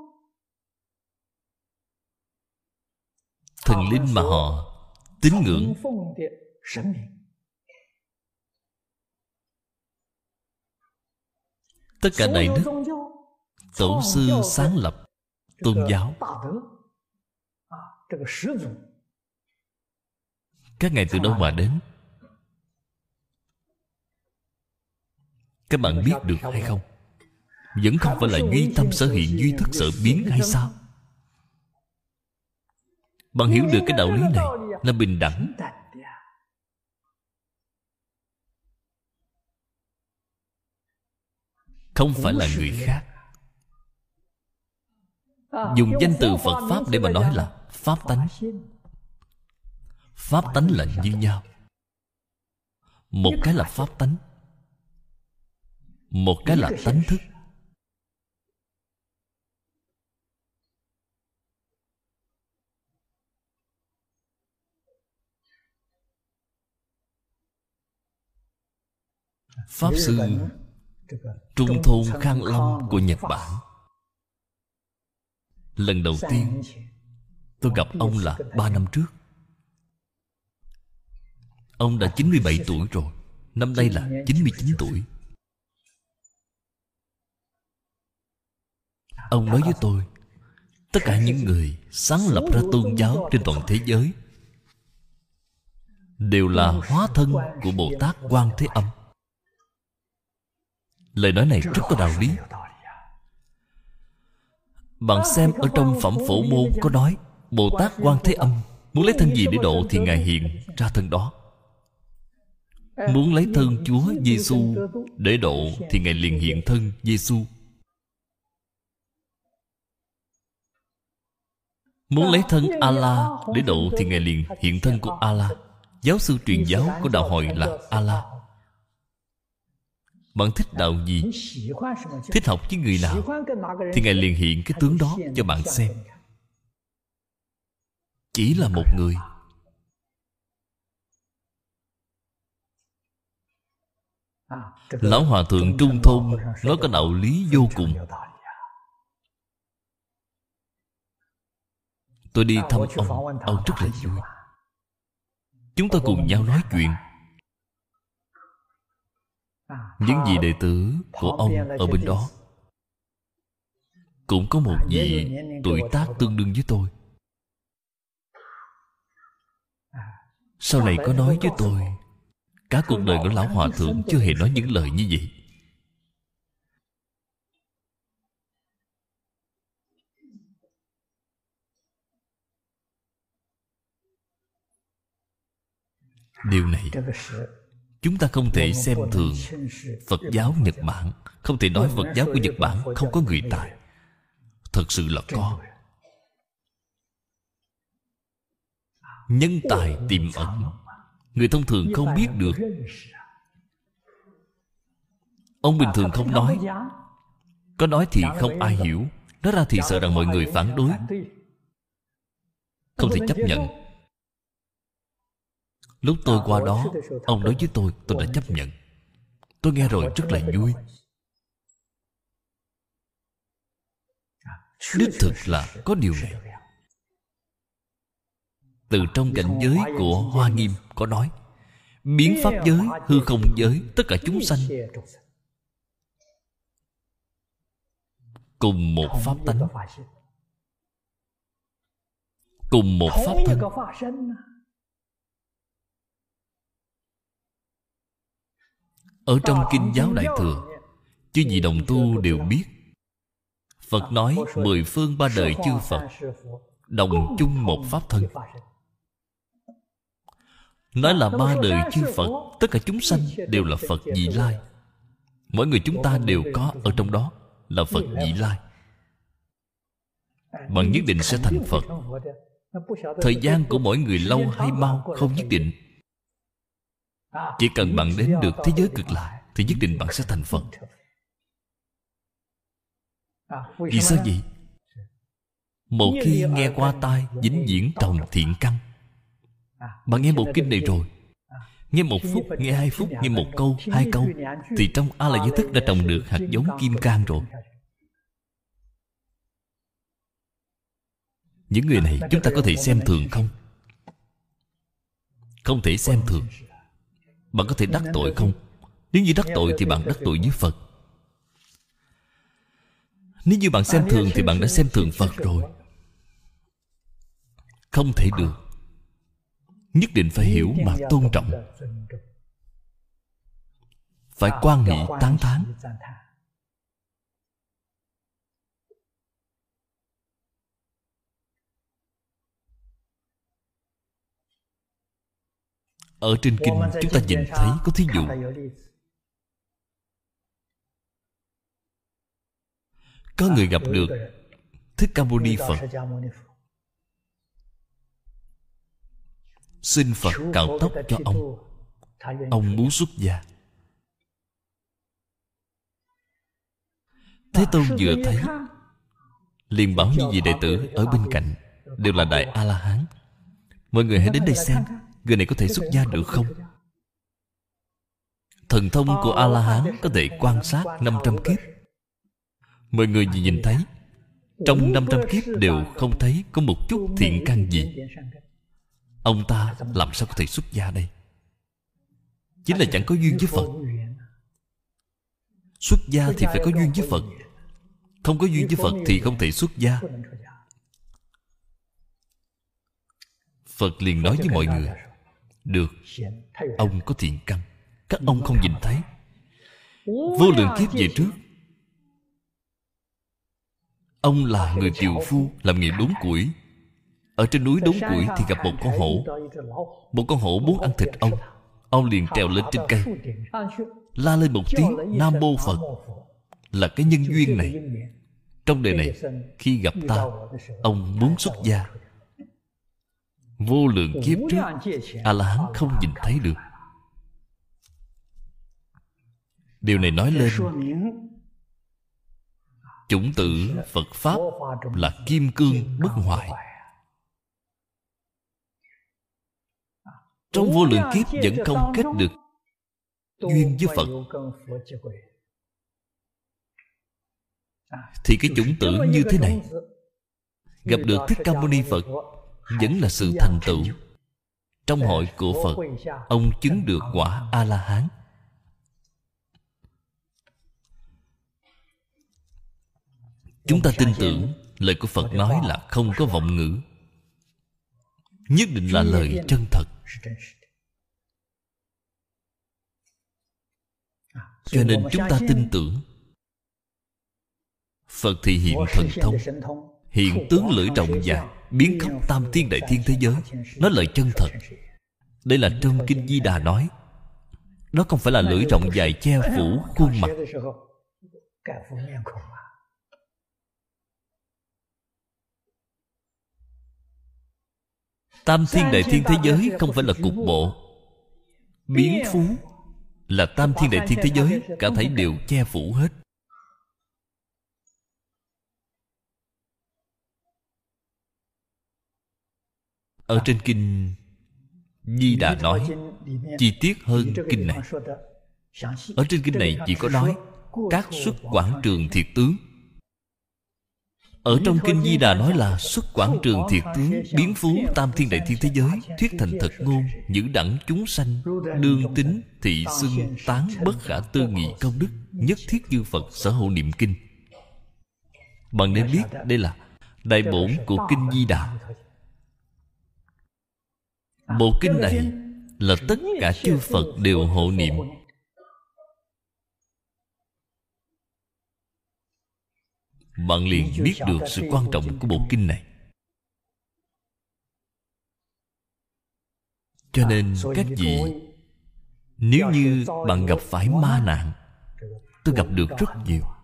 thần linh mà họ tín ngưỡng. tất cả đại đức tổ sư sáng lập tôn giáo. Các ngài từ đâu mà đến? Các bạn biết được hay không? Vẫn không phải là duy tâm sở hiện duy thức sở biến hay sao? Bạn hiểu được cái đạo lý này là bình đẳng. không phải là người khác dùng danh từ phật pháp để mà nói là pháp tánh. pháp tánh là như nhau. một cái là pháp tánh. Một cái là tánh thức. Pháp sư trung thôn khang long của nhật bản lần đầu tiên tôi gặp ông là ba năm trước. Ông đã 97 tuổi rồi. Năm nay là 99 tuổi. Ông nói với tôi tất cả những người sáng lập ra tôn giáo trên toàn thế giới đều là hóa thân của bồ tát quan thế âm. Lời nói này rất có đạo lý bạn xem ở trong phẩm phổ môn có nói bồ tát quan thế âm muốn lấy thân gì để độ thì ngài hiện ra thân đó. Muốn lấy thân chúa giêsu để độ thì ngài liền hiện thân giêsu muốn lấy thân a la để độ thì ngài liền hiện thân của a la giáo sư truyền giáo của đạo hội là a la bạn thích đạo gì? Thích học với người nào? Thì ngài liền hiện cái tướng đó cho bạn xem. Chỉ là một người. Lão hòa thượng trung thôn nói có đạo lý vô cùng. Tôi đi thăm ông. Ông rất là vui. Chúng tôi cùng nhau nói chuyện những vị đệ tử của ông ở bên đó. Cũng có một vị tuổi tác tương đương với tôi. Sau này có nói với tôi cả cuộc đời của lão hòa thượng chưa hề nói những lời như vậy. Điều này chúng ta không thể xem thường phật giáo nhật bản không thể nói phật giáo của nhật bản không có người tài. Thật sự là có. Nhân tài tiềm ẩn. người thông thường không biết được. ông bình thường không nói. có nói thì không ai hiểu. Nói ra thì sợ rằng mọi người phản đối. không thể chấp nhận lúc tôi qua đó ông nói với tôi tôi đã chấp nhận. tôi nghe rồi rất là vui. đích thực là có điều này. từ trong cảnh giới của hoa nghiêm có nói biến pháp giới hư không giới tất cả chúng sanh. cùng một pháp tánh. cùng một pháp thân ở trong kinh giáo đại thừa chứ gì đồng tu đều biết, phật nói mười phương ba đời chư phật đồng chung một pháp thân. Nói là ba đời chư phật, tất cả chúng sanh đều là phật vị lai. Mỗi người chúng ta đều có ở trong đó là phật vị lai. Bạn nhất định sẽ thành phật. Thời gian của mỗi người lâu hay mau không nhất định chỉ cần bạn đến được thế giới cực lạc thì nhất định bạn sẽ thành phật. Vì sao vậy? Một khi nghe qua tai dính diễn trồng thiện căn. Bạn nghe một kinh này rồi. Nghe một phút, nghe hai phút, nghe một câu, hai câu, thì trong a la giới thức đã trồng được hạt giống kim cang rồi. Những người này, chúng ta có thể xem thường không? Không thể xem thường bạn có thể đắc tội không? Nếu như đắc tội thì bạn đắc tội với phật. Nếu như bạn xem thường thì bạn đã xem thường phật rồi. Không thể được. Nhất định phải hiểu mà tôn trọng. Phải quan nghị tán thán. Ở trên kinh chúng ta nhìn thấy có thí dụ. Có người gặp được thích ca mâu ni phật. xin phật cạo tóc cho ông. ông muốn xuất gia. Thế tôn vừa thấy liền bảo như vị đệ tử ở bên cạnh đều là đại a la hán. Mọi người hãy đến đây xem người này có thể xuất gia được không? thần thông của a la hán có thể quan sát 500 kiếp. Mọi người gì nhìn thấy trong 500 kiếp đều không thấy có một chút thiện căn gì. ông ta làm sao có thể xuất gia đây? Chính là chẳng có duyên với phật. xuất gia thì phải có duyên với phật. không có duyên với phật thì không thể xuất gia. phật. Liền nói với mọi người được. Ông có thiện căn. Các ông không nhìn thấy. Vô lượng kiếp về trước. Ông là người tiều phu làm nghề đốn củi. Ở trên núi đốn củi thì gặp một con hổ. Một con hổ muốn ăn thịt ông. Ông liền trèo lên trên cây. la lên một tiếng nam mô phật. Là cái nhân duyên này. trong đời này khi gặp ta ông muốn xuất gia vô lượng kiếp trước a la hán không nhìn thấy được. Điều này nói lên chủng tử phật pháp là kim cương bất hoại. trong vô lượng kiếp vẫn không kết được duyên với phật. thì cái chủng tử như thế này gặp được thích ca mâu ni phật vẫn là sự thành tựu. trong hội của phật ông chứng được quả a la hán chúng ta tin tưởng lời của phật nói là không có vọng ngữ. Nhất định là lời chân thật. Cho nên chúng ta tin tưởng. Phật thì hiện thần thông. hiện tướng lưỡi rộng dài biến khắp tam thiên đại thiên thế giới nói lời chân thật. Đây là trong kinh di đà nói, Nó không phải là lưỡi rộng dài che phủ khuôn mặt. Tam thiên đại thiên thế giới không phải là cục bộ. Biến phú Là tam thiên đại thiên thế giới, Cả thảy đều che phủ hết. Ở trên kinh Di Đà nói, Chi tiết hơn kinh này. Ở trên kinh này chỉ có nói, Các xuất quảng trường thiệt tướng. Ở trong Kinh Di Đà nói là xuất quảng trường thiệt tướng, Biến phú tam thiên đại thiên thế giới, Thuyết thành thật ngôn, Nhữ đẳng chúng sanh Đương tính, thị xưng, tán bất khả tư nghị công đức, Nhất thiết như Phật sở hộ niệm kinh. Bạn nên biết đây là Đại bổn của Kinh Di Đà. Bộ kinh này Là tất cả chư Phật đều hộ niệm. Bạn liền biết được sự quan trọng của bộ kinh này. Cho nên các vị nếu như bạn gặp phải ma nạn tôi gặp được rất nhiều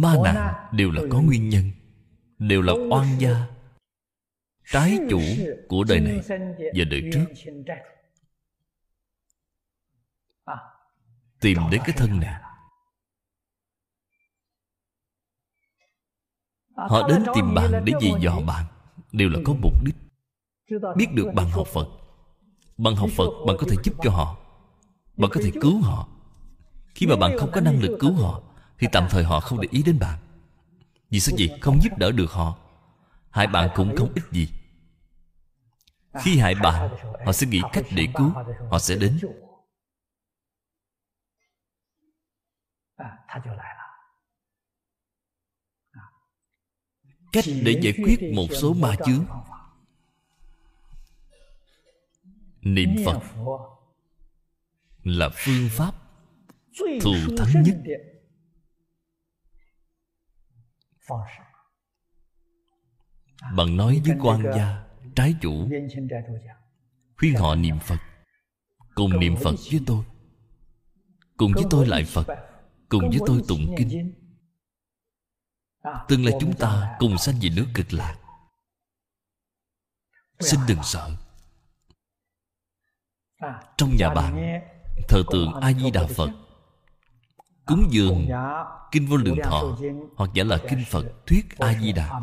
ma nạn đều là có nguyên nhân đều là oan gia. Trái chủ của đời này và đời trước. tìm đến cái thân này. họ đến tìm bạn để gì dò bạn đều là có mục đích. Biết được bằng học phật. bằng học phật bạn có thể giúp cho họ. bạn có thể cứu họ. Khi mà bạn không có năng lực cứu họ thì tạm thời họ không để ý đến bạn. Vì sao gì không giúp đỡ được họ. Hại bạn cũng không ích gì. Khi hại bạn, họ sẽ nghĩ cách để cứu. Họ sẽ đến. Cách để giải quyết một số ma chướng. Niệm phật là phương pháp thù thắng nhất bằng nói với quan gia trái chủ khuyên họ niệm phật cùng niệm phật với tôi. Cùng với tôi lại phật cùng với tôi tụng kinh. Tương lai chúng ta cùng sanh về nước cực lạc. Xin đừng sợ. Trong nhà bạn thờ tượng a di đà phật cúng dường kinh vô lượng thọ hoặc giả là kinh phật thuyết a di đà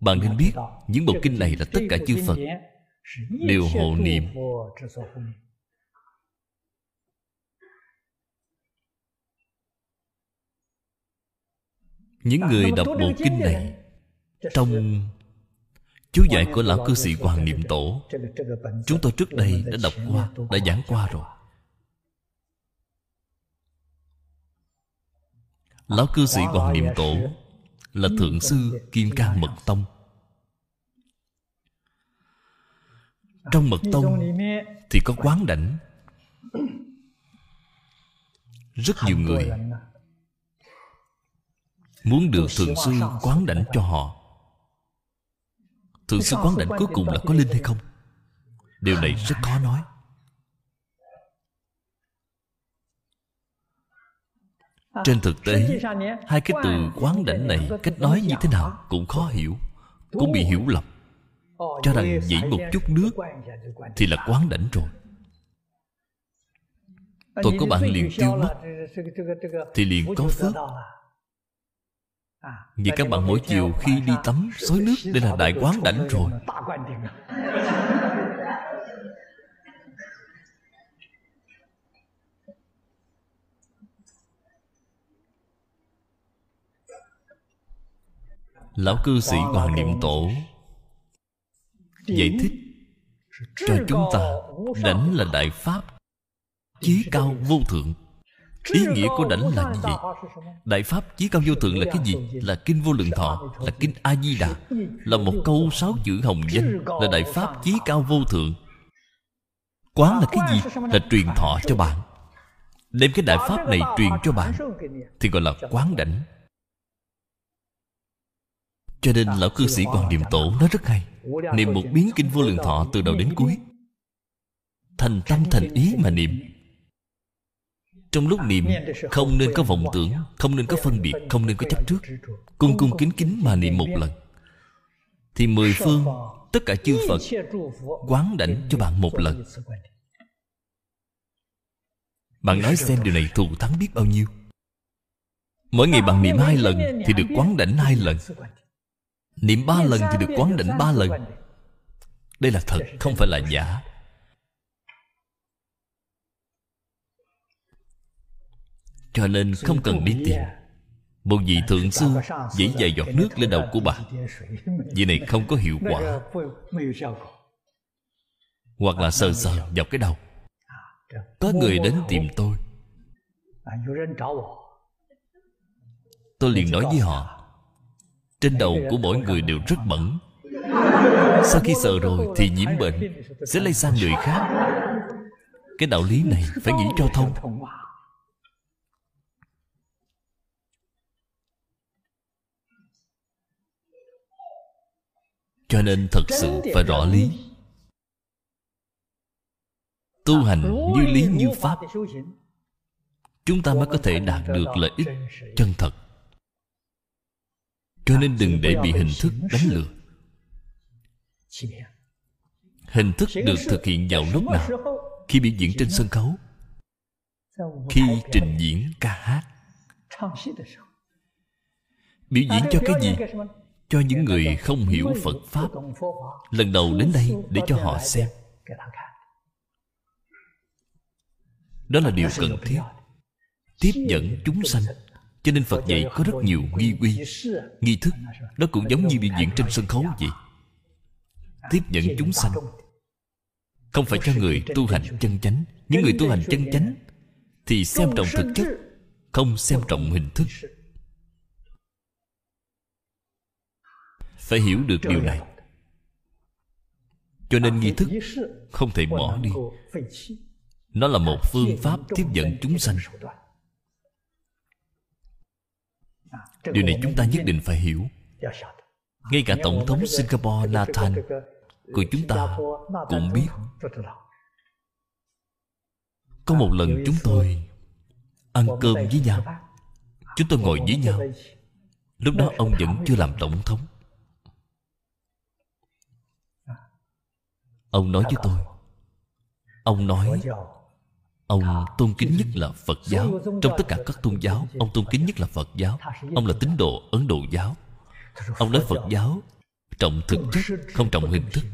bạn nên biết những bộ kinh này là tất cả chư phật đều hộ niệm những người đọc bộ kinh này trong chú giải của lão cư sĩ hoàng niệm tổ chúng tôi trước đây đã đọc qua đã giảng qua rồi lão cư sĩ hoàng niệm tổ là thượng sư kim cang mật tông. Trong mật tông thì có quán đảnh. Rất nhiều người Muốn được Thượng Sư quán đảnh cho họ. Thượng Sư quán đảnh cuối cùng là có linh hay không? Điều này rất khó nói Trên thực tế Hai cái từ quán đảnh này Cách nói như thế nào cũng khó hiểu Cũng bị hiểu lầm Cho rằng dĩ một chút nước Thì là quán đảnh rồi Tôi có bạn liền tiêu mất Thì liền có phước vì các bạn mỗi chiều khi đi tắm xối nước Đây là đại quán đảnh rồi Lão cư sĩ Hoàng Niệm Tổ. Giải thích Cho chúng ta Đảnh là đại pháp Chí cao vô thượng. Ý nghĩa của đảnh là gì? Đại Pháp Chí Cao Vô Thượng là cái gì? Là Kinh Vô Lượng Thọ Là Kinh A-di-đà Là một câu sáu chữ hồng danh Là Đại Pháp Chí Cao Vô Thượng. Quán là cái gì? Là truyền thọ cho bạn. Đem cái Đại Pháp này truyền cho bạn Thì gọi là quán đảnh cho nên lão cư sĩ Hoàng Niệm Tổ nói rất hay, Niệm một biến kinh vô lượng thọ từ đầu đến cuối. Thành tâm thành ý mà niệm. Trong lúc niệm, Không nên có vọng tưởng, Không nên có phân biệt, Không nên có chấp trước. Cung cung kính kính mà niệm một lần. Thì mười phương, Tất cả chư Phật, Quán đảnh cho bạn một lần. Bạn nói xem điều này thù thắng biết bao nhiêu. Mỗi ngày bạn niệm hai lần Thì được quán đảnh hai lần. Niệm ba lần thì được quán đảnh ba lần. Đây là thật không phải là giả. Cho nên không cần đi tìm. Một vị thượng sư Dãy dài giọt nước lên đầu của bà Vị này không có hiệu quả. Hoặc là sờ sờ dọc cái đầu. Có người đến tìm tôi. Tôi liền nói với họ Trên đầu của mỗi người đều rất bẩn. Sau khi sờ rồi thì nhiễm bệnh Sẽ lây sang người khác. Cái đạo lý này phải nghĩ cho thông. Cho nên thật sự phải rõ lý. Tu hành như lý như pháp. Chúng ta mới có thể đạt được lợi ích chân thật cho nên đừng để bị hình thức đánh lừa. Hình thức được thực hiện vào lúc nào? Khi biểu diễn trên sân khấu. Khi trình diễn ca hát. Biểu diễn cho cái gì? Cho những người không hiểu phật pháp. Lần đầu đến đây để cho họ xem. Đó là điều cần thiết. Tiếp dẫn chúng sanh cho nên phật dạy có rất nhiều nghi quy, nghi thức. Nó cũng giống như biểu diễn trên sân khấu vậy. Tiếp nhận chúng sanh. Không phải cho người tu hành chân chánh. Những người tu hành chân chánh, thì xem trọng thực chất, không xem trọng hình thức. Phải hiểu được điều này. Cho nên nghi thức không thể bỏ đi. Nó là một phương pháp tiếp dẫn chúng sanh điều này chúng ta nhất định phải hiểu. Ngay cả tổng thống singapore nathan của chúng ta cũng biết. Có một lần chúng tôi ăn cơm với nhau. Chúng tôi ngồi với nhau. Lúc đó ông vẫn chưa làm tổng thống. Ông nói với tôi. Ông nói ông tôn kính nhất là phật giáo. Trong tất cả các tôn giáo, ông tôn kính nhất là phật giáo. Ông là tín đồ, ấn độ giáo. Ông nói phật giáo trọng thực chất, không trọng hình thức.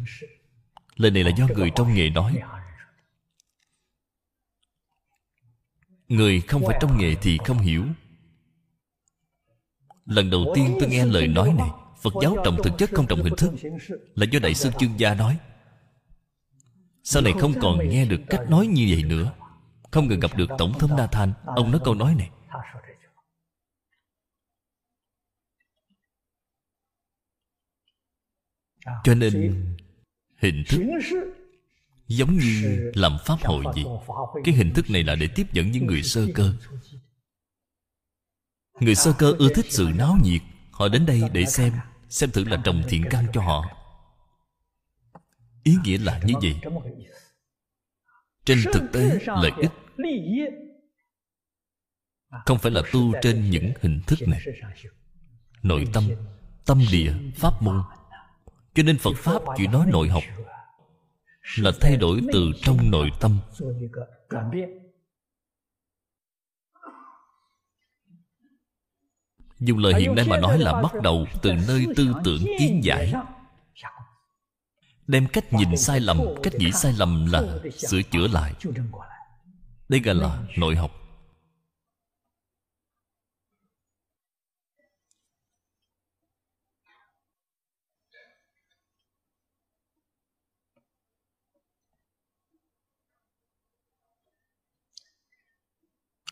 Lời này là do người trong nghề nói. Người không phải trong nghề thì không hiểu. Lần đầu tiên tôi nghe lời nói này, phật giáo trọng thực chất, không trọng hình thức, là do đại sư chương gia nói. Sau này không còn nghe được cách nói như vậy nữa. Không ngờ gặp được Tổng thống Nathan. Ông nói câu nói này. Cho nên, Hình thức Giống như làm pháp hội gì Cái hình thức này là để tiếp dẫn những người sơ cơ. Người sơ cơ ưa thích sự náo nhiệt. Họ đến đây để xem Xem thử là trồng thiện căn cho họ. Ý nghĩa là như vậy. Trên thực tế, lợi ích không phải là tu trên những hình thức này. Nội tâm tâm địa, pháp môn. Cho nên phật pháp chỉ nói nội học. Là thay đổi từ trong nội tâm. Dùng lời hiện nay mà nói là bắt đầu từ nơi tư tưởng kiến giải. Đem cách nhìn sai lầm, cách nghĩ sai lầm là sửa chữa lại đây gọi là nội học.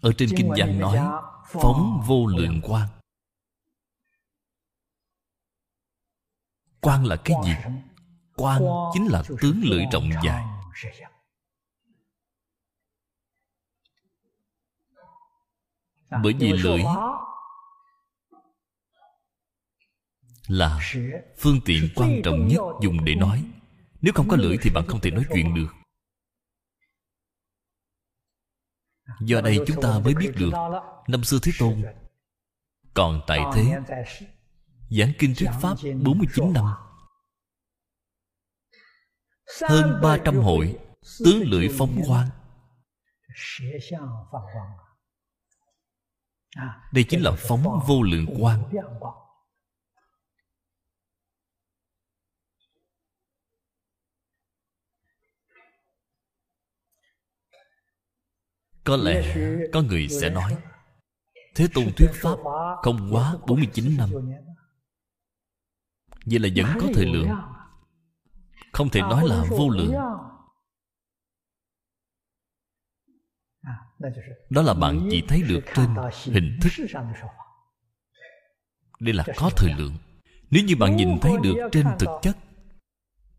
Ở trên kinh văn nói phóng vô lượng quang. Quang là cái gì? Quan chính là tướng lưỡi rộng dài bởi vì lưỡi là phương tiện quan trọng nhất dùng để nói. Nếu không có lưỡi thì bạn không thể nói chuyện được. Do đây chúng ta mới biết được năm xưa thế tôn còn tại thế. giảng kinh thuyết pháp 49 năm. hơn 300 hội tướng lưỡi phóng quang đây chính là phóng vô lượng quang. Có lẽ có người sẽ nói Thế Tôn thuyết Pháp không quá 49 năm. Vậy là vẫn có thời lượng. Không thể nói là vô lượng Đó là bạn chỉ thấy được trên hình thức。Đây là có thời lượng。Nếu như bạn nhìn thấy được trên thực chất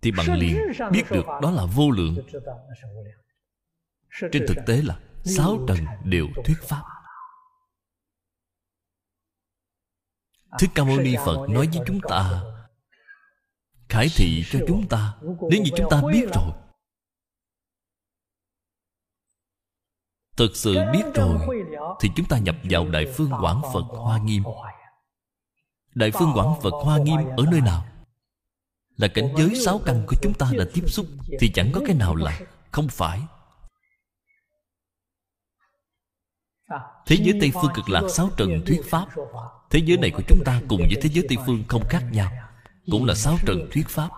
Thì bạn liền biết được đó là vô lượng。Trên thực tế là sáu trần đều thuyết pháp。thích ca mâu ni phật nói với chúng ta khải thị cho chúng ta nếu như chúng ta biết rồi thực sự biết rồi thì chúng ta nhập vào đại phương quảng phật hoa nghiêm. đại phương quảng phật hoa nghiêm ở nơi nào? Là cảnh giới sáu căn của chúng ta đã tiếp xúc thì chẳng có cái nào là không phải. Thế giới Tây Phương cực lạc sáu trần thuyết Pháp. Thế giới này của chúng ta cùng với thế giới Tây Phương không khác nhau Cũng là sáu trần thuyết Pháp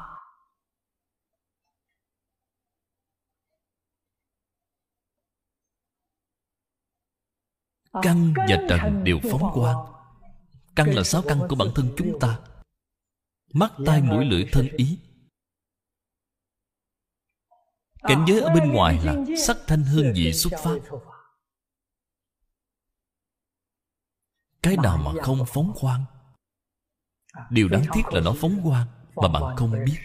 Căn và trần đều phóng quang. Căn là sáu căn của bản thân chúng ta. Mắt, tai, mũi, lưỡi, thân, ý. Cảnh giới ở bên ngoài là sắc thanh hương vị xuất phát. cái nào mà không phóng quang? Điều đáng tiếc là nó phóng quang mà bạn không biết.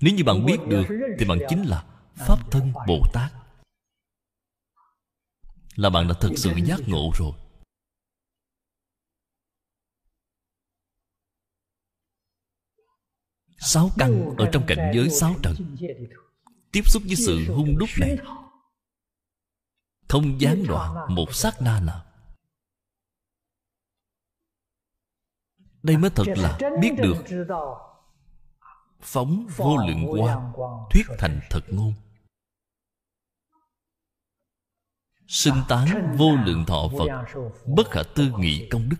Nếu như bạn biết được thì bạn chính là pháp thân bồ tát là bạn đã thực sự giác ngộ rồi. Sáu căn ở trong cảnh giới sáu trần tiếp xúc với sự hung đúc này. Không gián đoạn một sát na nào. Đây mới thật là biết được phóng vô lượng quang thuyết thành thật ngôn. Xưng tán vô lượng thọ phật bất khả tư nghị công đức.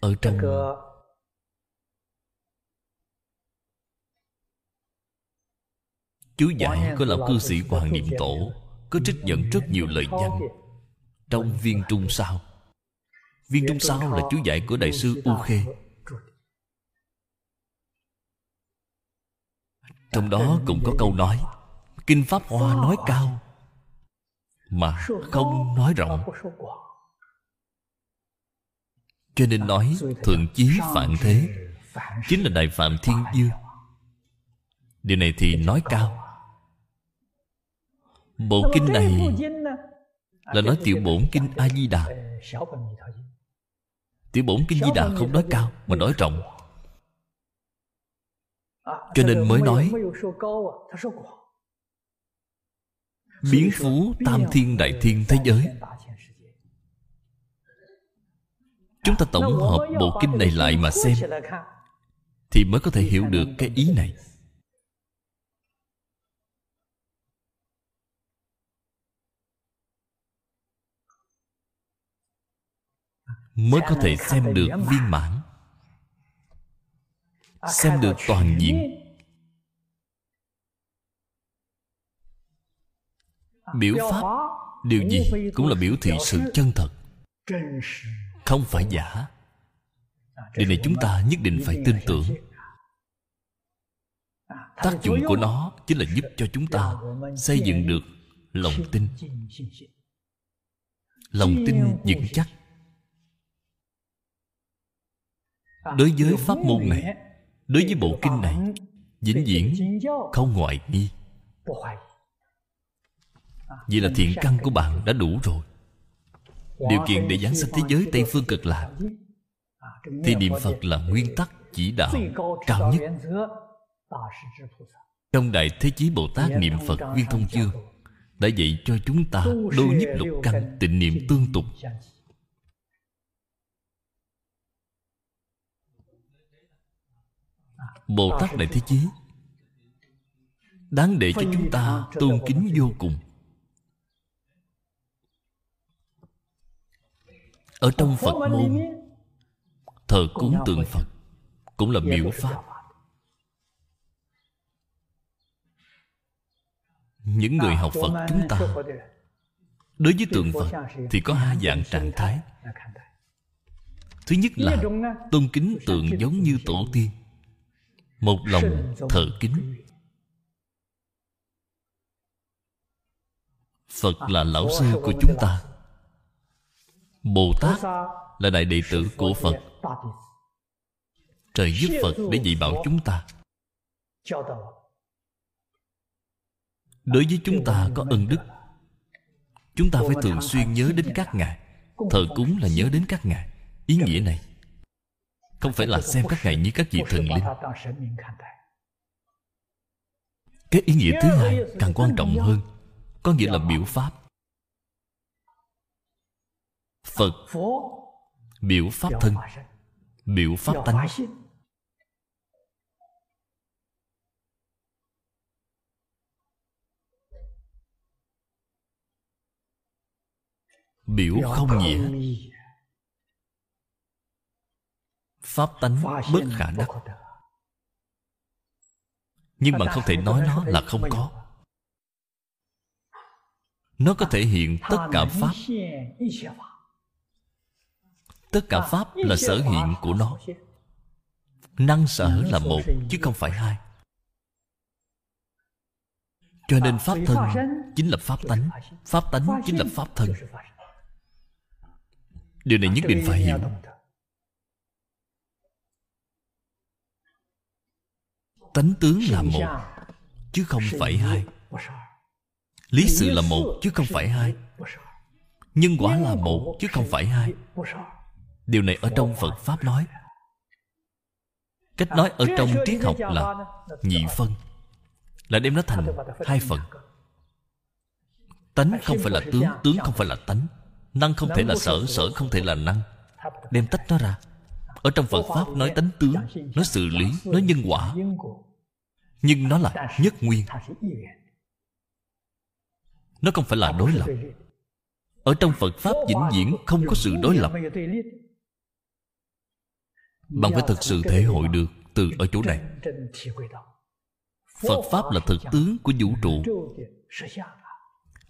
Ở trong Chú giải của lão cư sĩ Hoàng Niệm Tổ Có trích dẫn rất nhiều lời văn Trong viên trung sao Viên trung sao là chú giải của Đại sư U Khê. Trong đó cũng có câu nói Kinh Pháp Hoa nói cao Mà không nói rộng. Cho nên nói Thượng chí phạn thế Chính là Đại Phạm Thiên Dương Điều này thì nói cao. Bộ kinh này Là nói tiểu bổn kinh A-di-đà Tiểu bổn kinh Di Đà không nói cao Mà nói rộng. Cho nên mới nói Biến phú tam thiên đại thiên thế giới. Chúng ta tổng hợp bộ kinh này lại mà xem Thì mới có thể hiểu được cái ý này mới có thể xem được viên mãn. Xem được toàn diện. Biểu pháp điều gì cũng là biểu thị sự chân thật. Không phải giả. Điều này chúng ta nhất định phải tin tưởng. tác dụng của nó chính là giúp cho chúng ta xây dựng được lòng tin. lòng tin vững chắc đối với pháp môn này đối với bộ kinh này vĩnh viễn không ngoại nghi. Vậy là thiện căn của bạn đã đủ rồi. Điều kiện để giáng sinh thế giới Tây Phương cực lạc. Thì niệm Phật là nguyên tắc chỉ đạo cao nhất. Trong Đại Thế Chí Bồ Tát niệm Phật Viên Thông Chương Đã dạy cho chúng ta đô nhiếp lục căn tịnh niệm tương tục Bồ Tát Đại Thế Chí Đáng để cho chúng ta tôn kính vô cùng. Ở trong Phật môn, Thờ cúng tượng Phật Cũng là biểu pháp. Những người học Phật chúng ta, Đối với tượng Phật Thì có hai dạng trạng thái. Thứ nhất là Tôn kính tượng giống như tổ tiên. Một lòng thờ kính. Phật là lão sư của chúng ta. Bồ Tát là đại đệ tử của Phật Trời giúp Phật để dạy bảo chúng ta. Đối với chúng ta có ân đức. Chúng ta phải thường xuyên nhớ đến các ngài. Thờ cúng là nhớ đến các ngài. Ý nghĩa này không phải là xem các ngài như các vị thần linh. Cái ý nghĩa thứ hai càng quan trọng hơn, Có nghĩa là biểu pháp. Phật, Biểu pháp thân, Biểu pháp tánh. Biểu không nghĩa Pháp tánh bất khả đắc Nhưng bạn không thể nói nó là không có. Nó có thể hiện tất cả Pháp. Tất cả pháp là sở hiện của nó. Năng sở là một, chứ không phải hai. Cho nên pháp thân chính là pháp tánh. Pháp tánh chính là pháp thân. Điều này nhất định phải hiểu tánh tướng là một chứ không phải hai. Lý sự là một chứ không phải hai. Nhân quả là một chứ không phải hai. Điều này ở trong phật pháp nói. Cách nói ở trong triết học là nhị phân là đem nó thành hai phần. tánh không phải là tướng tướng không phải là tánh. Năng không thể là sở sở không thể là năng. Đem tách nó ra ở trong phật pháp nói tánh tướng, nói xử lý, nói nhân quả. Nhưng nó là nhất nguyên. Nó không phải là đối lập. Ở trong phật pháp vĩnh viễn không có sự đối lập. Bạn phải thực sự thể hội được từ ở chỗ này. Phật pháp là thực tướng của vũ trụ.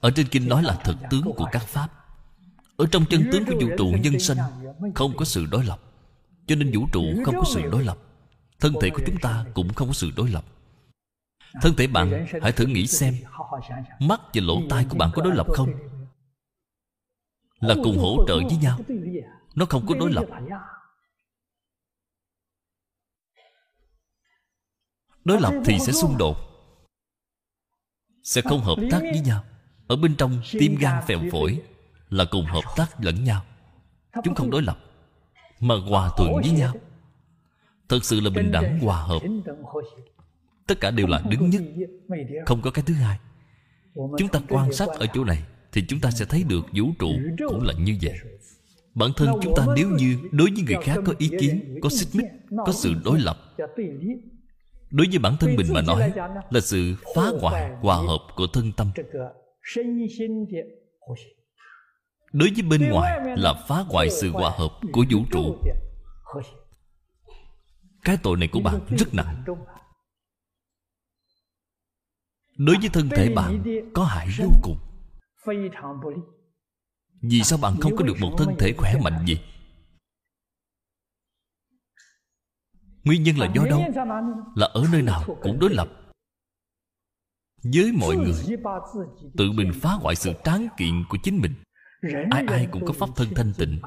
Ở trên kinh nói là thực tướng của các pháp. Ở trong chân tướng của vũ trụ nhân sanh, không có sự đối lập cho nên vũ trụ không có sự đối lập. Thân thể của chúng ta cũng không có sự đối lập. Thân thể bạn, hãy thử nghĩ xem, mắt và lỗ tai của bạn có đối lập không? Là cùng hỗ trợ với nhau. Nó không có đối lập. Đối lập thì sẽ xung đột, sẽ không hợp tác với nhau. Ở bên trong, tim gan phèo phổi là cùng hợp tác lẫn nhau. Chúng không đối lập mà hòa thuận với nhau. Thật sự là bình đẳng hòa hợp. tất cả đều là đứng nhất. không có cái thứ hai. Chúng ta quan sát ở chỗ này thì chúng ta sẽ thấy được vũ trụ cũng là như vậy. bản thân chúng ta nếu như đối với người khác có ý kiến có xích mích có sự đối lập. đối với bản thân mình mà nói là sự phá hoại hòa hợp của thân tâm đối với bên ngoài là phá hoại sự hòa hợp của vũ trụ. cái tội này của bạn rất nặng. đối với thân thể bạn có hại vô cùng. Vì sao bạn không có được một thân thể khỏe mạnh gì? Nguyên nhân là do đâu? Là ở nơi nào cũng đối lập. Với mọi người Tự mình phá hoại sự tráng kiện của chính mình Ai ai cũng có pháp thân thanh tịnh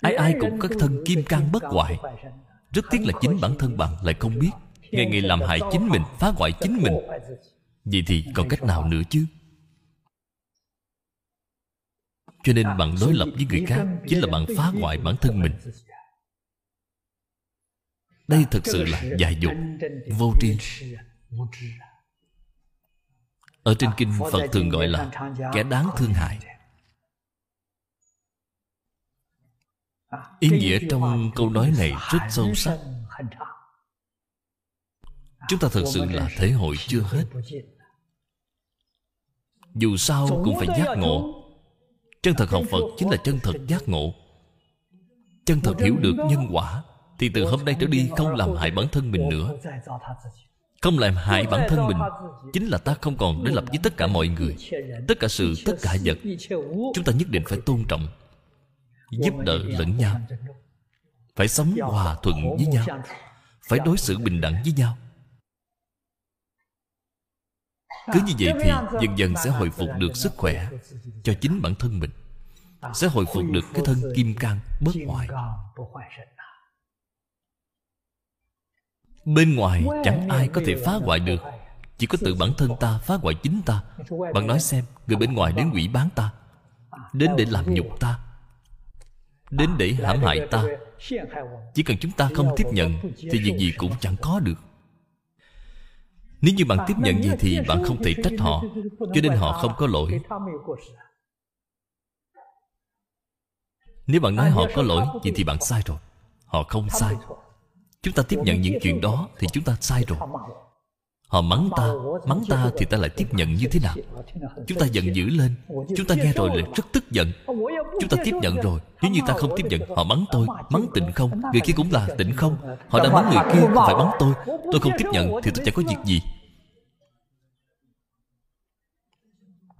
Ai ai cũng có thân kim cang bất hoại Rất tiếc là chính bản thân bạn lại không biết ngày ngày làm hại chính mình phá hoại chính mình vậy thì còn cách nào nữa chứ cho nên bạn đối lập với người khác chính là bạn phá hoại bản thân mình đây thực sự là dại dục vô tri ở trên kinh phật thường gọi là kẻ đáng thương hại. Ý nghĩa trong câu nói này rất sâu sắc. Chúng ta thực sự là thể hội chưa hết. Dù sao cũng phải giác ngộ. chân thật học phật chính là chân thật giác ngộ. Chân thật hiểu được nhân quả thì từ hôm nay trở đi không làm hại bản thân mình nữa không làm hại bản thân mình. Chính là ta không còn đối lập với tất cả mọi người, tất cả sự, tất cả vật. Chúng ta nhất định phải tôn trọng, giúp đỡ lẫn nhau. Phải sống hòa thuận với nhau. Phải đối xử bình đẳng với nhau. Cứ như vậy thì dần dần sẽ hồi phục được sức khỏe cho chính bản thân mình. Sẽ hồi phục được cái thân kim cang bất hoại bên ngoài chẳng ai có thể phá hoại được. chỉ có tự bản thân ta phá hoại chính ta. Bạn nói xem người bên ngoài đến quỷ bán ta. Đến để làm nhục ta. Đến để hãm hại ta. chỉ cần chúng ta không tiếp nhận thì việc gì cũng chẳng có được. Nếu như bạn tiếp nhận gì thì bạn không thể trách họ. cho nên họ không có lỗi. nếu bạn nói họ có lỗi vậy thì bạn sai rồi. Họ không sai chúng ta tiếp nhận những chuyện đó thì chúng ta sai rồi. Họ mắng ta mắng ta thì ta lại tiếp nhận như thế nào? Chúng ta giận dữ lên. Chúng ta nghe rồi lại rất tức giận. Chúng ta tiếp nhận rồi. Nếu như ta không tiếp nhận, họ mắng tôi, mắng tịnh không? Người kia cũng là tịnh không? Họ đã mắng người kia không phải mắng tôi. Tôi không tiếp nhận thì tôi chẳng có việc gì.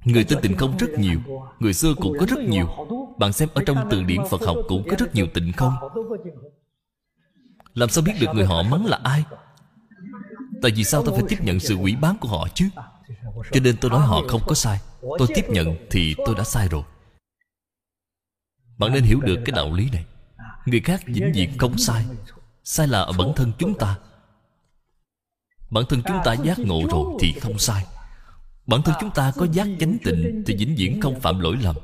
Người tin tịnh không rất nhiều. Người xưa cũng có rất nhiều. Bạn xem, ở trong từ điển Phật học cũng có rất nhiều tịnh không. Làm sao biết được người họ mắng là ai? Tại vì sao tôi phải tiếp nhận sự quỷ bán của họ chứ? Cho nên tôi nói họ không có sai. Tôi tiếp nhận thì tôi đã sai rồi. Bạn nên hiểu được cái đạo lý này. Người khác vĩnh viễn không sai Sai là ở bản thân chúng ta. Bản thân chúng ta giác ngộ rồi thì không sai. Bản thân chúng ta có giác chánh tịnh Thì vĩnh viễn không phạm lỗi lầm.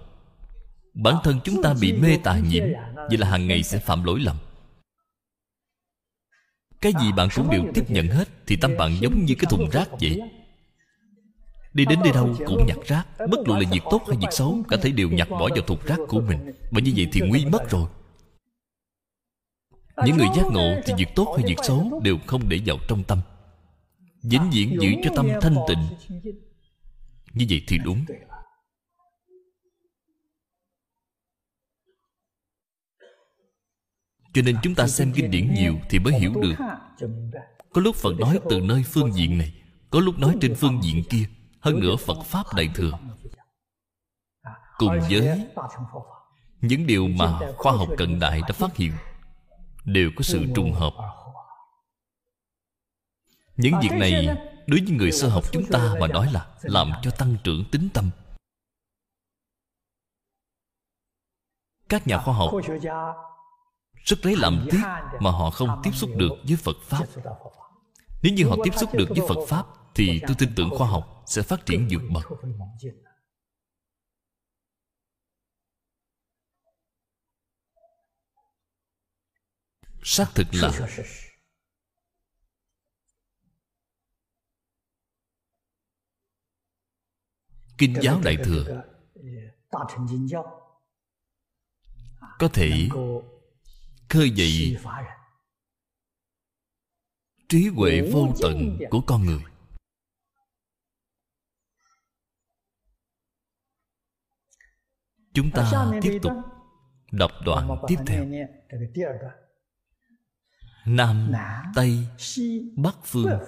Bản thân chúng ta bị mê tà nhiễm, Vậy là hàng ngày sẽ phạm lỗi lầm. Cái gì bạn cũng đều tiếp nhận hết Thì tâm bạn giống như cái thùng rác vậy. Đi đến đi đâu cũng nhặt rác, Bất luận là việc tốt hay việc xấu, Cả thể đều nhặt bỏ vào thùng rác của mình. Bởi như vậy thì nguy mất rồi. Những người giác ngộ Thì việc tốt hay việc xấu Đều không để vào trong tâm. Vĩnh viễn giữ cho tâm thanh tịnh. Như vậy thì đúng. Cho nên chúng ta xem kinh điển nhiều thì mới hiểu được. có lúc phật nói từ nơi phương diện này có lúc nói trên phương diện kia hơn nữa phật pháp đại thừa. Cùng với những điều mà khoa học cận đại đã phát hiện đều có sự trùng hợp. những việc này đối với người sơ học chúng ta mà nói là làm cho tăng trưởng tính tâm. Các nhà khoa học rất lấy làm tiếc mà họ không tiếp xúc được với phật pháp. Nếu như họ tiếp xúc được với phật pháp, thì tôi tin tưởng khoa học sẽ phát triển vượt bậc. Xác thực là kinh giáo đại thừa có thể khơi dậy trí huệ vô tận của con người. Chúng ta tiếp tục đọc đoạn tiếp theo. nam tây bắc phương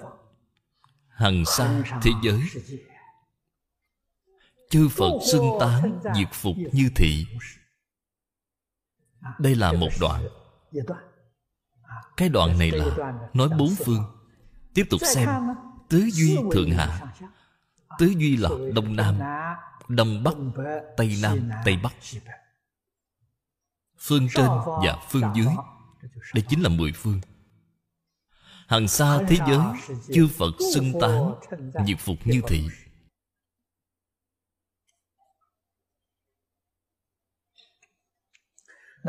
hằng xa thế giới. chư phật xưng tán diệt phục như thị. đây là một đoạn cái đoạn này là nói bốn phương. Tiếp tục xem. tứ duy thượng hạ. Tứ duy là đông nam đông bắc tây nam tây bắc. Phương trên và phương dưới. đây chính là mười phương. Hằng xa thế giới Chư Phật xưng tán Diệt phục như thị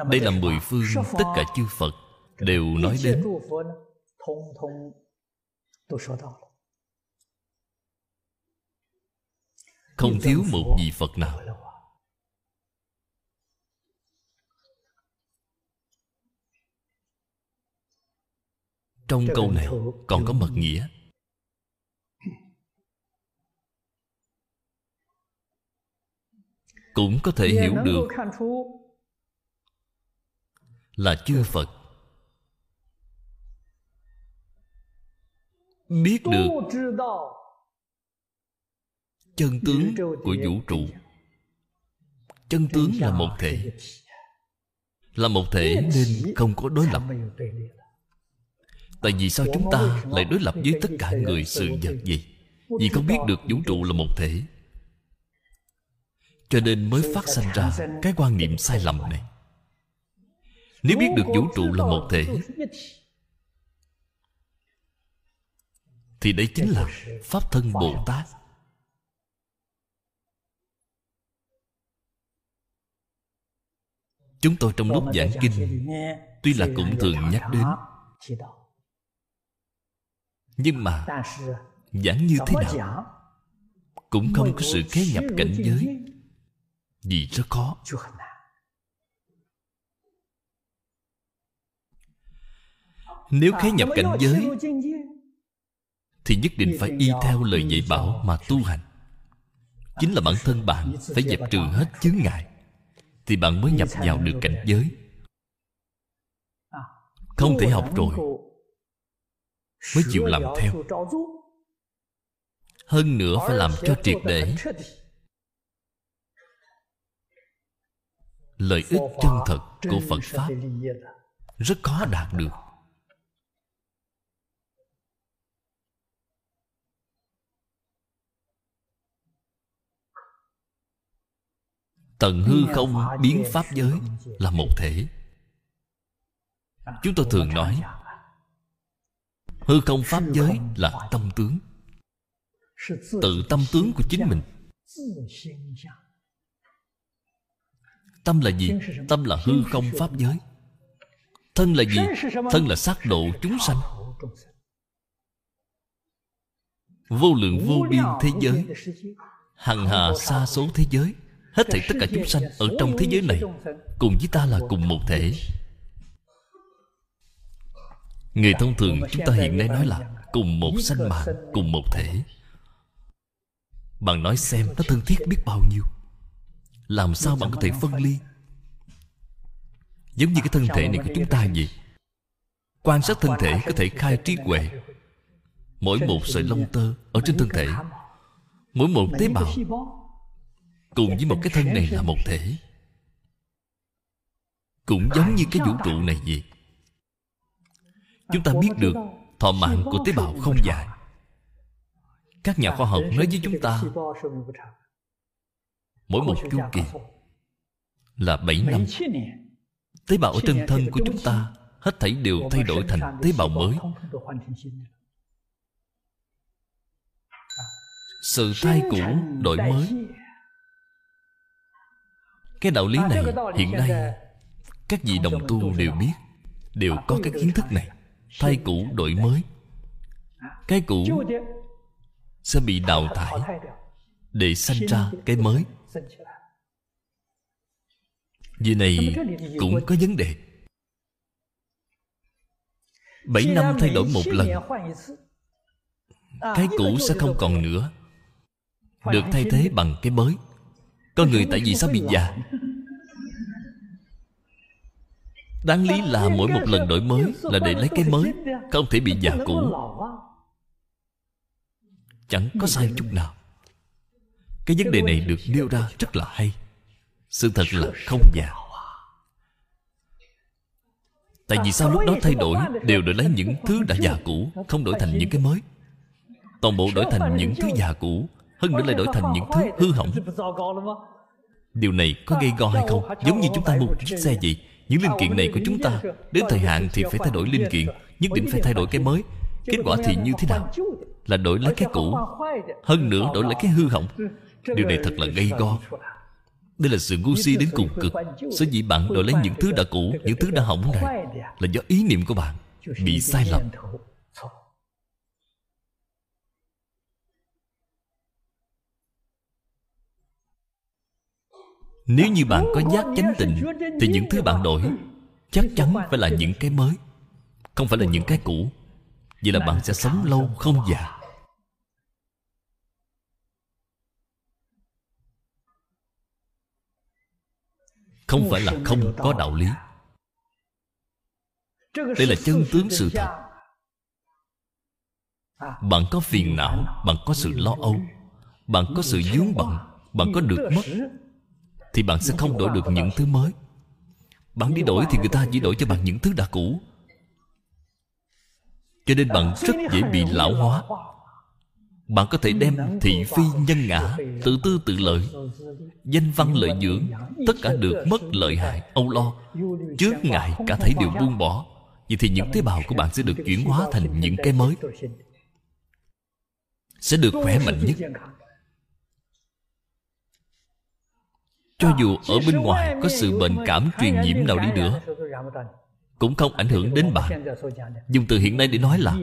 Đây là mười phương Tất cả chư Phật Đều nói đến. Không thiếu một vị Phật nào. Trong câu này còn có mật nghĩa. Cũng có thể hiểu được là chư Phật. Biết được Chân tướng của vũ trụ. Chân tướng là một thể. Là một thể nên không có đối lập. Tại vì sao chúng ta lại đối lập với tất cả người sự vật gì Vì không biết được vũ trụ là một thể. Cho nên mới phát sinh ra cái quan niệm sai lầm này. Nếu biết được vũ trụ là một thể, Thì đấy chính là Pháp thân Bồ Tát. Chúng tôi trong lúc giảng kinh, Tuy là cũng thường nhắc đến, nhưng mà giảng như thế nào cũng không có sự khế nhập cảnh giới, vì rất khó. Nếu khế nhập cảnh giới thì nhất định phải y theo lời dạy bảo mà tu hành. chính là bản thân bạn phải dẹp trừ hết chướng ngại thì bạn mới nhập vào được cảnh giới. Không thể học rồi mới chịu làm theo. hơn nữa phải làm cho triệt để lợi ích chân thật của phật pháp. Rất khó đạt được tận hư không biến pháp giới là một thể. chúng tôi thường nói hư không pháp giới là tâm tướng. Tự tâm tướng của chính mình. tâm là gì? Tâm là hư không pháp giới. Thân là gì? Thân là sát độ chúng sanh. vô lượng vô biên thế giới. hằng hà xa số thế giới hết thảy tất cả chúng sanh ở trong thế giới này cùng với ta là cùng một thể. Người thông thường chúng ta hiện nay nói là Cùng một sanh mạng Cùng một thể. Bạn nói xem nó thân thiết biết bao nhiêu. Làm sao bạn có thể phân ly? Giống như cái thân thể này của chúng ta vậy. Quan sát thân thể có thể khai trí huệ. Mỗi một sợi lông tơ Ở trên thân thể, Mỗi một tế bào Cùng với một cái thân này là một thể. Cũng giống như cái vũ trụ này vậy. Chúng ta biết được thọ mạng của tế bào không dài. Các nhà khoa học nói với chúng ta, mỗi một chu kỳ là 7 năm. Tế bào ở trên thân của chúng ta hết thảy đều thay đổi thành tế bào mới. Sự thay cũ đổi mới cái đạo lý này hiện nay các vị đồng tu đều biết đều có cái kiến thức này. Thay cũ đổi mới. Cái cũ sẽ bị đào thải để sanh ra cái mới. vì này cũng có vấn đề. Bảy năm thay đổi một lần. cái cũ sẽ không còn nữa. Được thay thế bằng cái mới con người tại vì sao bị già. Đáng lý là mỗi một lần đổi mới Là để lấy cái mới, Không thể bị già cũ. Chẳng có sai chút nào. Cái vấn đề này được nêu ra rất là hay. Sự thật là không già. Tại vì sao lúc đó thay đổi, Đều đổi lấy những thứ đã già cũ, Không đổi thành những cái mới. Toàn bộ đổi thành những thứ già cũ. Hơn nữa lại đổi thành những thứ hư hỏng. Điều này có gây go hay không? Giống như chúng ta mua chiếc xe vậy. Những linh kiện này của chúng ta Đến thời hạn thì phải thay đổi linh kiện Nhất định phải thay đổi cái mới. kết quả thì như thế nào? là đổi lấy cái cũ. hơn nữa đổi lấy cái hư hỏng. Điều này thật là gây go. đây là sự ngu si đến cùng cực. sở dĩ bạn đổi lấy những thứ đã cũ những thứ đã hỏng này là do ý niệm của bạn bị sai lầm nếu như bạn có giác chánh tịnh thì những thứ bạn đổi chắc chắn phải là những cái mới, không phải là những cái cũ. Vậy là bạn sẽ sống lâu không già. Không phải là không có đạo lý. Đây là chân tướng sự thật. Bạn có phiền não, bạn có sự lo âu, bạn có sự dướng bận, bạn có được mất thì bạn sẽ không đổi được những thứ mới. Bạn đi đổi thì người ta chỉ đổi cho bạn những thứ đã cũ. Cho nên bạn rất dễ bị lão hóa. Bạn có thể đem thị phi nhân ngã, tự tư tự lợi, danh văn lợi dưỡng, tất cả được mất lợi hại, âu lo trước ngại cả thấy đều buông bỏ. Vậy thì những tế bào của bạn sẽ được chuyển hóa thành những cái mới, sẽ được khỏe mạnh nhất. Cho dù ở bên ngoài có sự bệnh cảm truyền nhiễm nào đi nữa, cũng không ảnh hưởng đến bạn. Dùng từ hiện nay để nói là,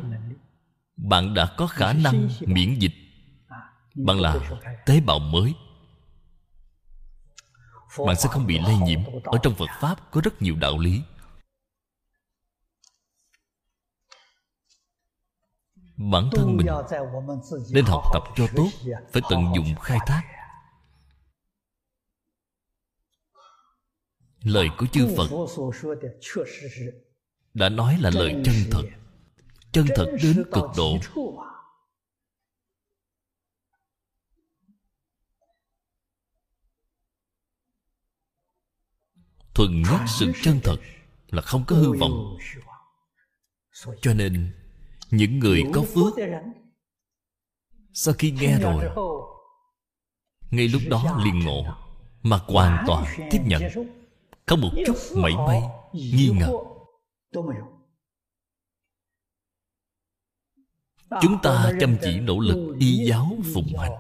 bạn đã có khả năng miễn dịch. Bạn là tế bào mới. Bạn sẽ không bị lây nhiễm. Ở trong phật pháp có rất nhiều đạo lý. Bản thân mình nên học tập cho tốt, phải tận dụng khai thác. Lời của chư phật đã nói là lời chân thật. Chân thật đến cực độ. Thuần nhất sự chân thật là không có hư vọng. Cho nên, những người có phước, sau khi nghe rồi, ngay lúc đó liền ngộ, mà hoàn toàn tiếp nhận không một chút mảy may, nghi ngờ. Chúng ta chăm chỉ nỗ lực y giáo phụng hành.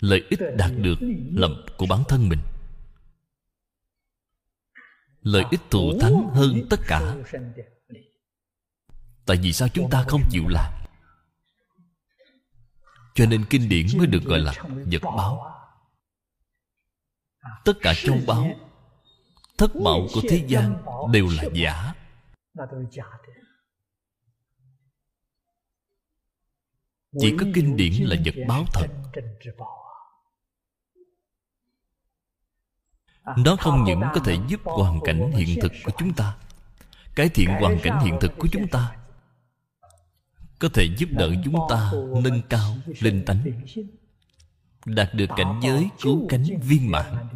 Lợi ích đạt được lầm của bản thân mình. Lợi ích thù thắng hơn tất cả. Tại vì sao chúng ta không chịu làm? Cho nên kinh điển mới được gọi là vật báo tất cả châu báu thất bảo của thế gian đều là giả. chỉ có kinh điển là vật báo thật. nó không những có thể giúp hoàn cảnh hiện thực của chúng ta cải thiện hoàn cảnh hiện thực của chúng ta. có thể giúp đỡ chúng ta nâng cao linh tánh đạt được cảnh giới cứu cánh viên mãn.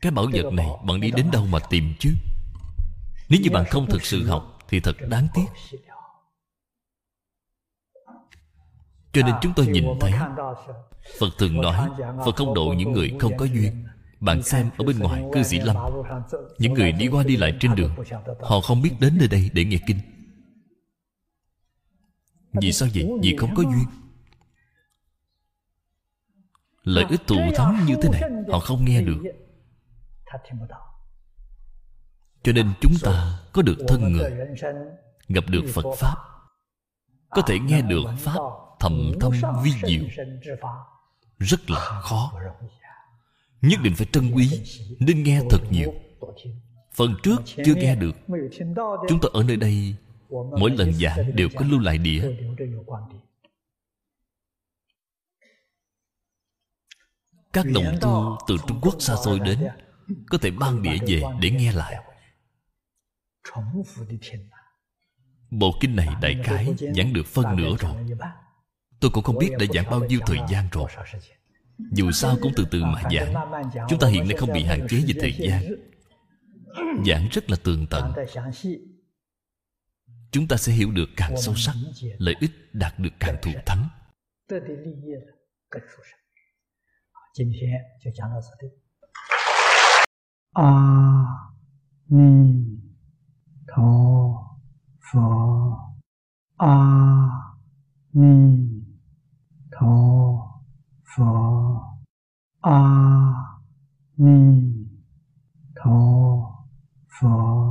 Cái bảo vật này bạn đi đến đâu mà tìm chứ? Nếu như bạn không thực sự học, thì thật đáng tiếc. Cho nên chúng tôi nhìn thấy, phật thường nói, phật không độ những người không có duyên. Bạn xem ở bên ngoài cư sĩ lâm. Những người đi qua đi lại trên đường, họ không biết đến nơi đây để nghe kinh. Vì sao vậy? Vì không có duyên lợi ích thù thắng như thế này họ không nghe được. cho nên chúng ta có được thân người gặp được phật pháp. Có thể nghe được pháp thầm thâm vi diệu. rất là khó. nhất định phải trân quý nên nghe thật nhiều. phần trước chưa nghe được. chúng ta ở nơi đây mỗi lần giảng đều có lưu lại đĩa các đồng tu từ trung quốc xa xôi đến có thể mang đĩa về để nghe lại bộ kinh này đại khái giảng được phân nửa rồi tôi cũng không biết đã giảng bao nhiêu thời gian rồi dù sao cũng từ từ mà giảng chúng ta hiện nay không bị hạn chế về thời gian giảng rất là tường tận chúng ta sẽ hiểu được càng sâu sắc lợi ích đạt được càng thù thắng 今天就讲到这里。阿弥陀佛。阿弥陀佛。阿弥陀佛。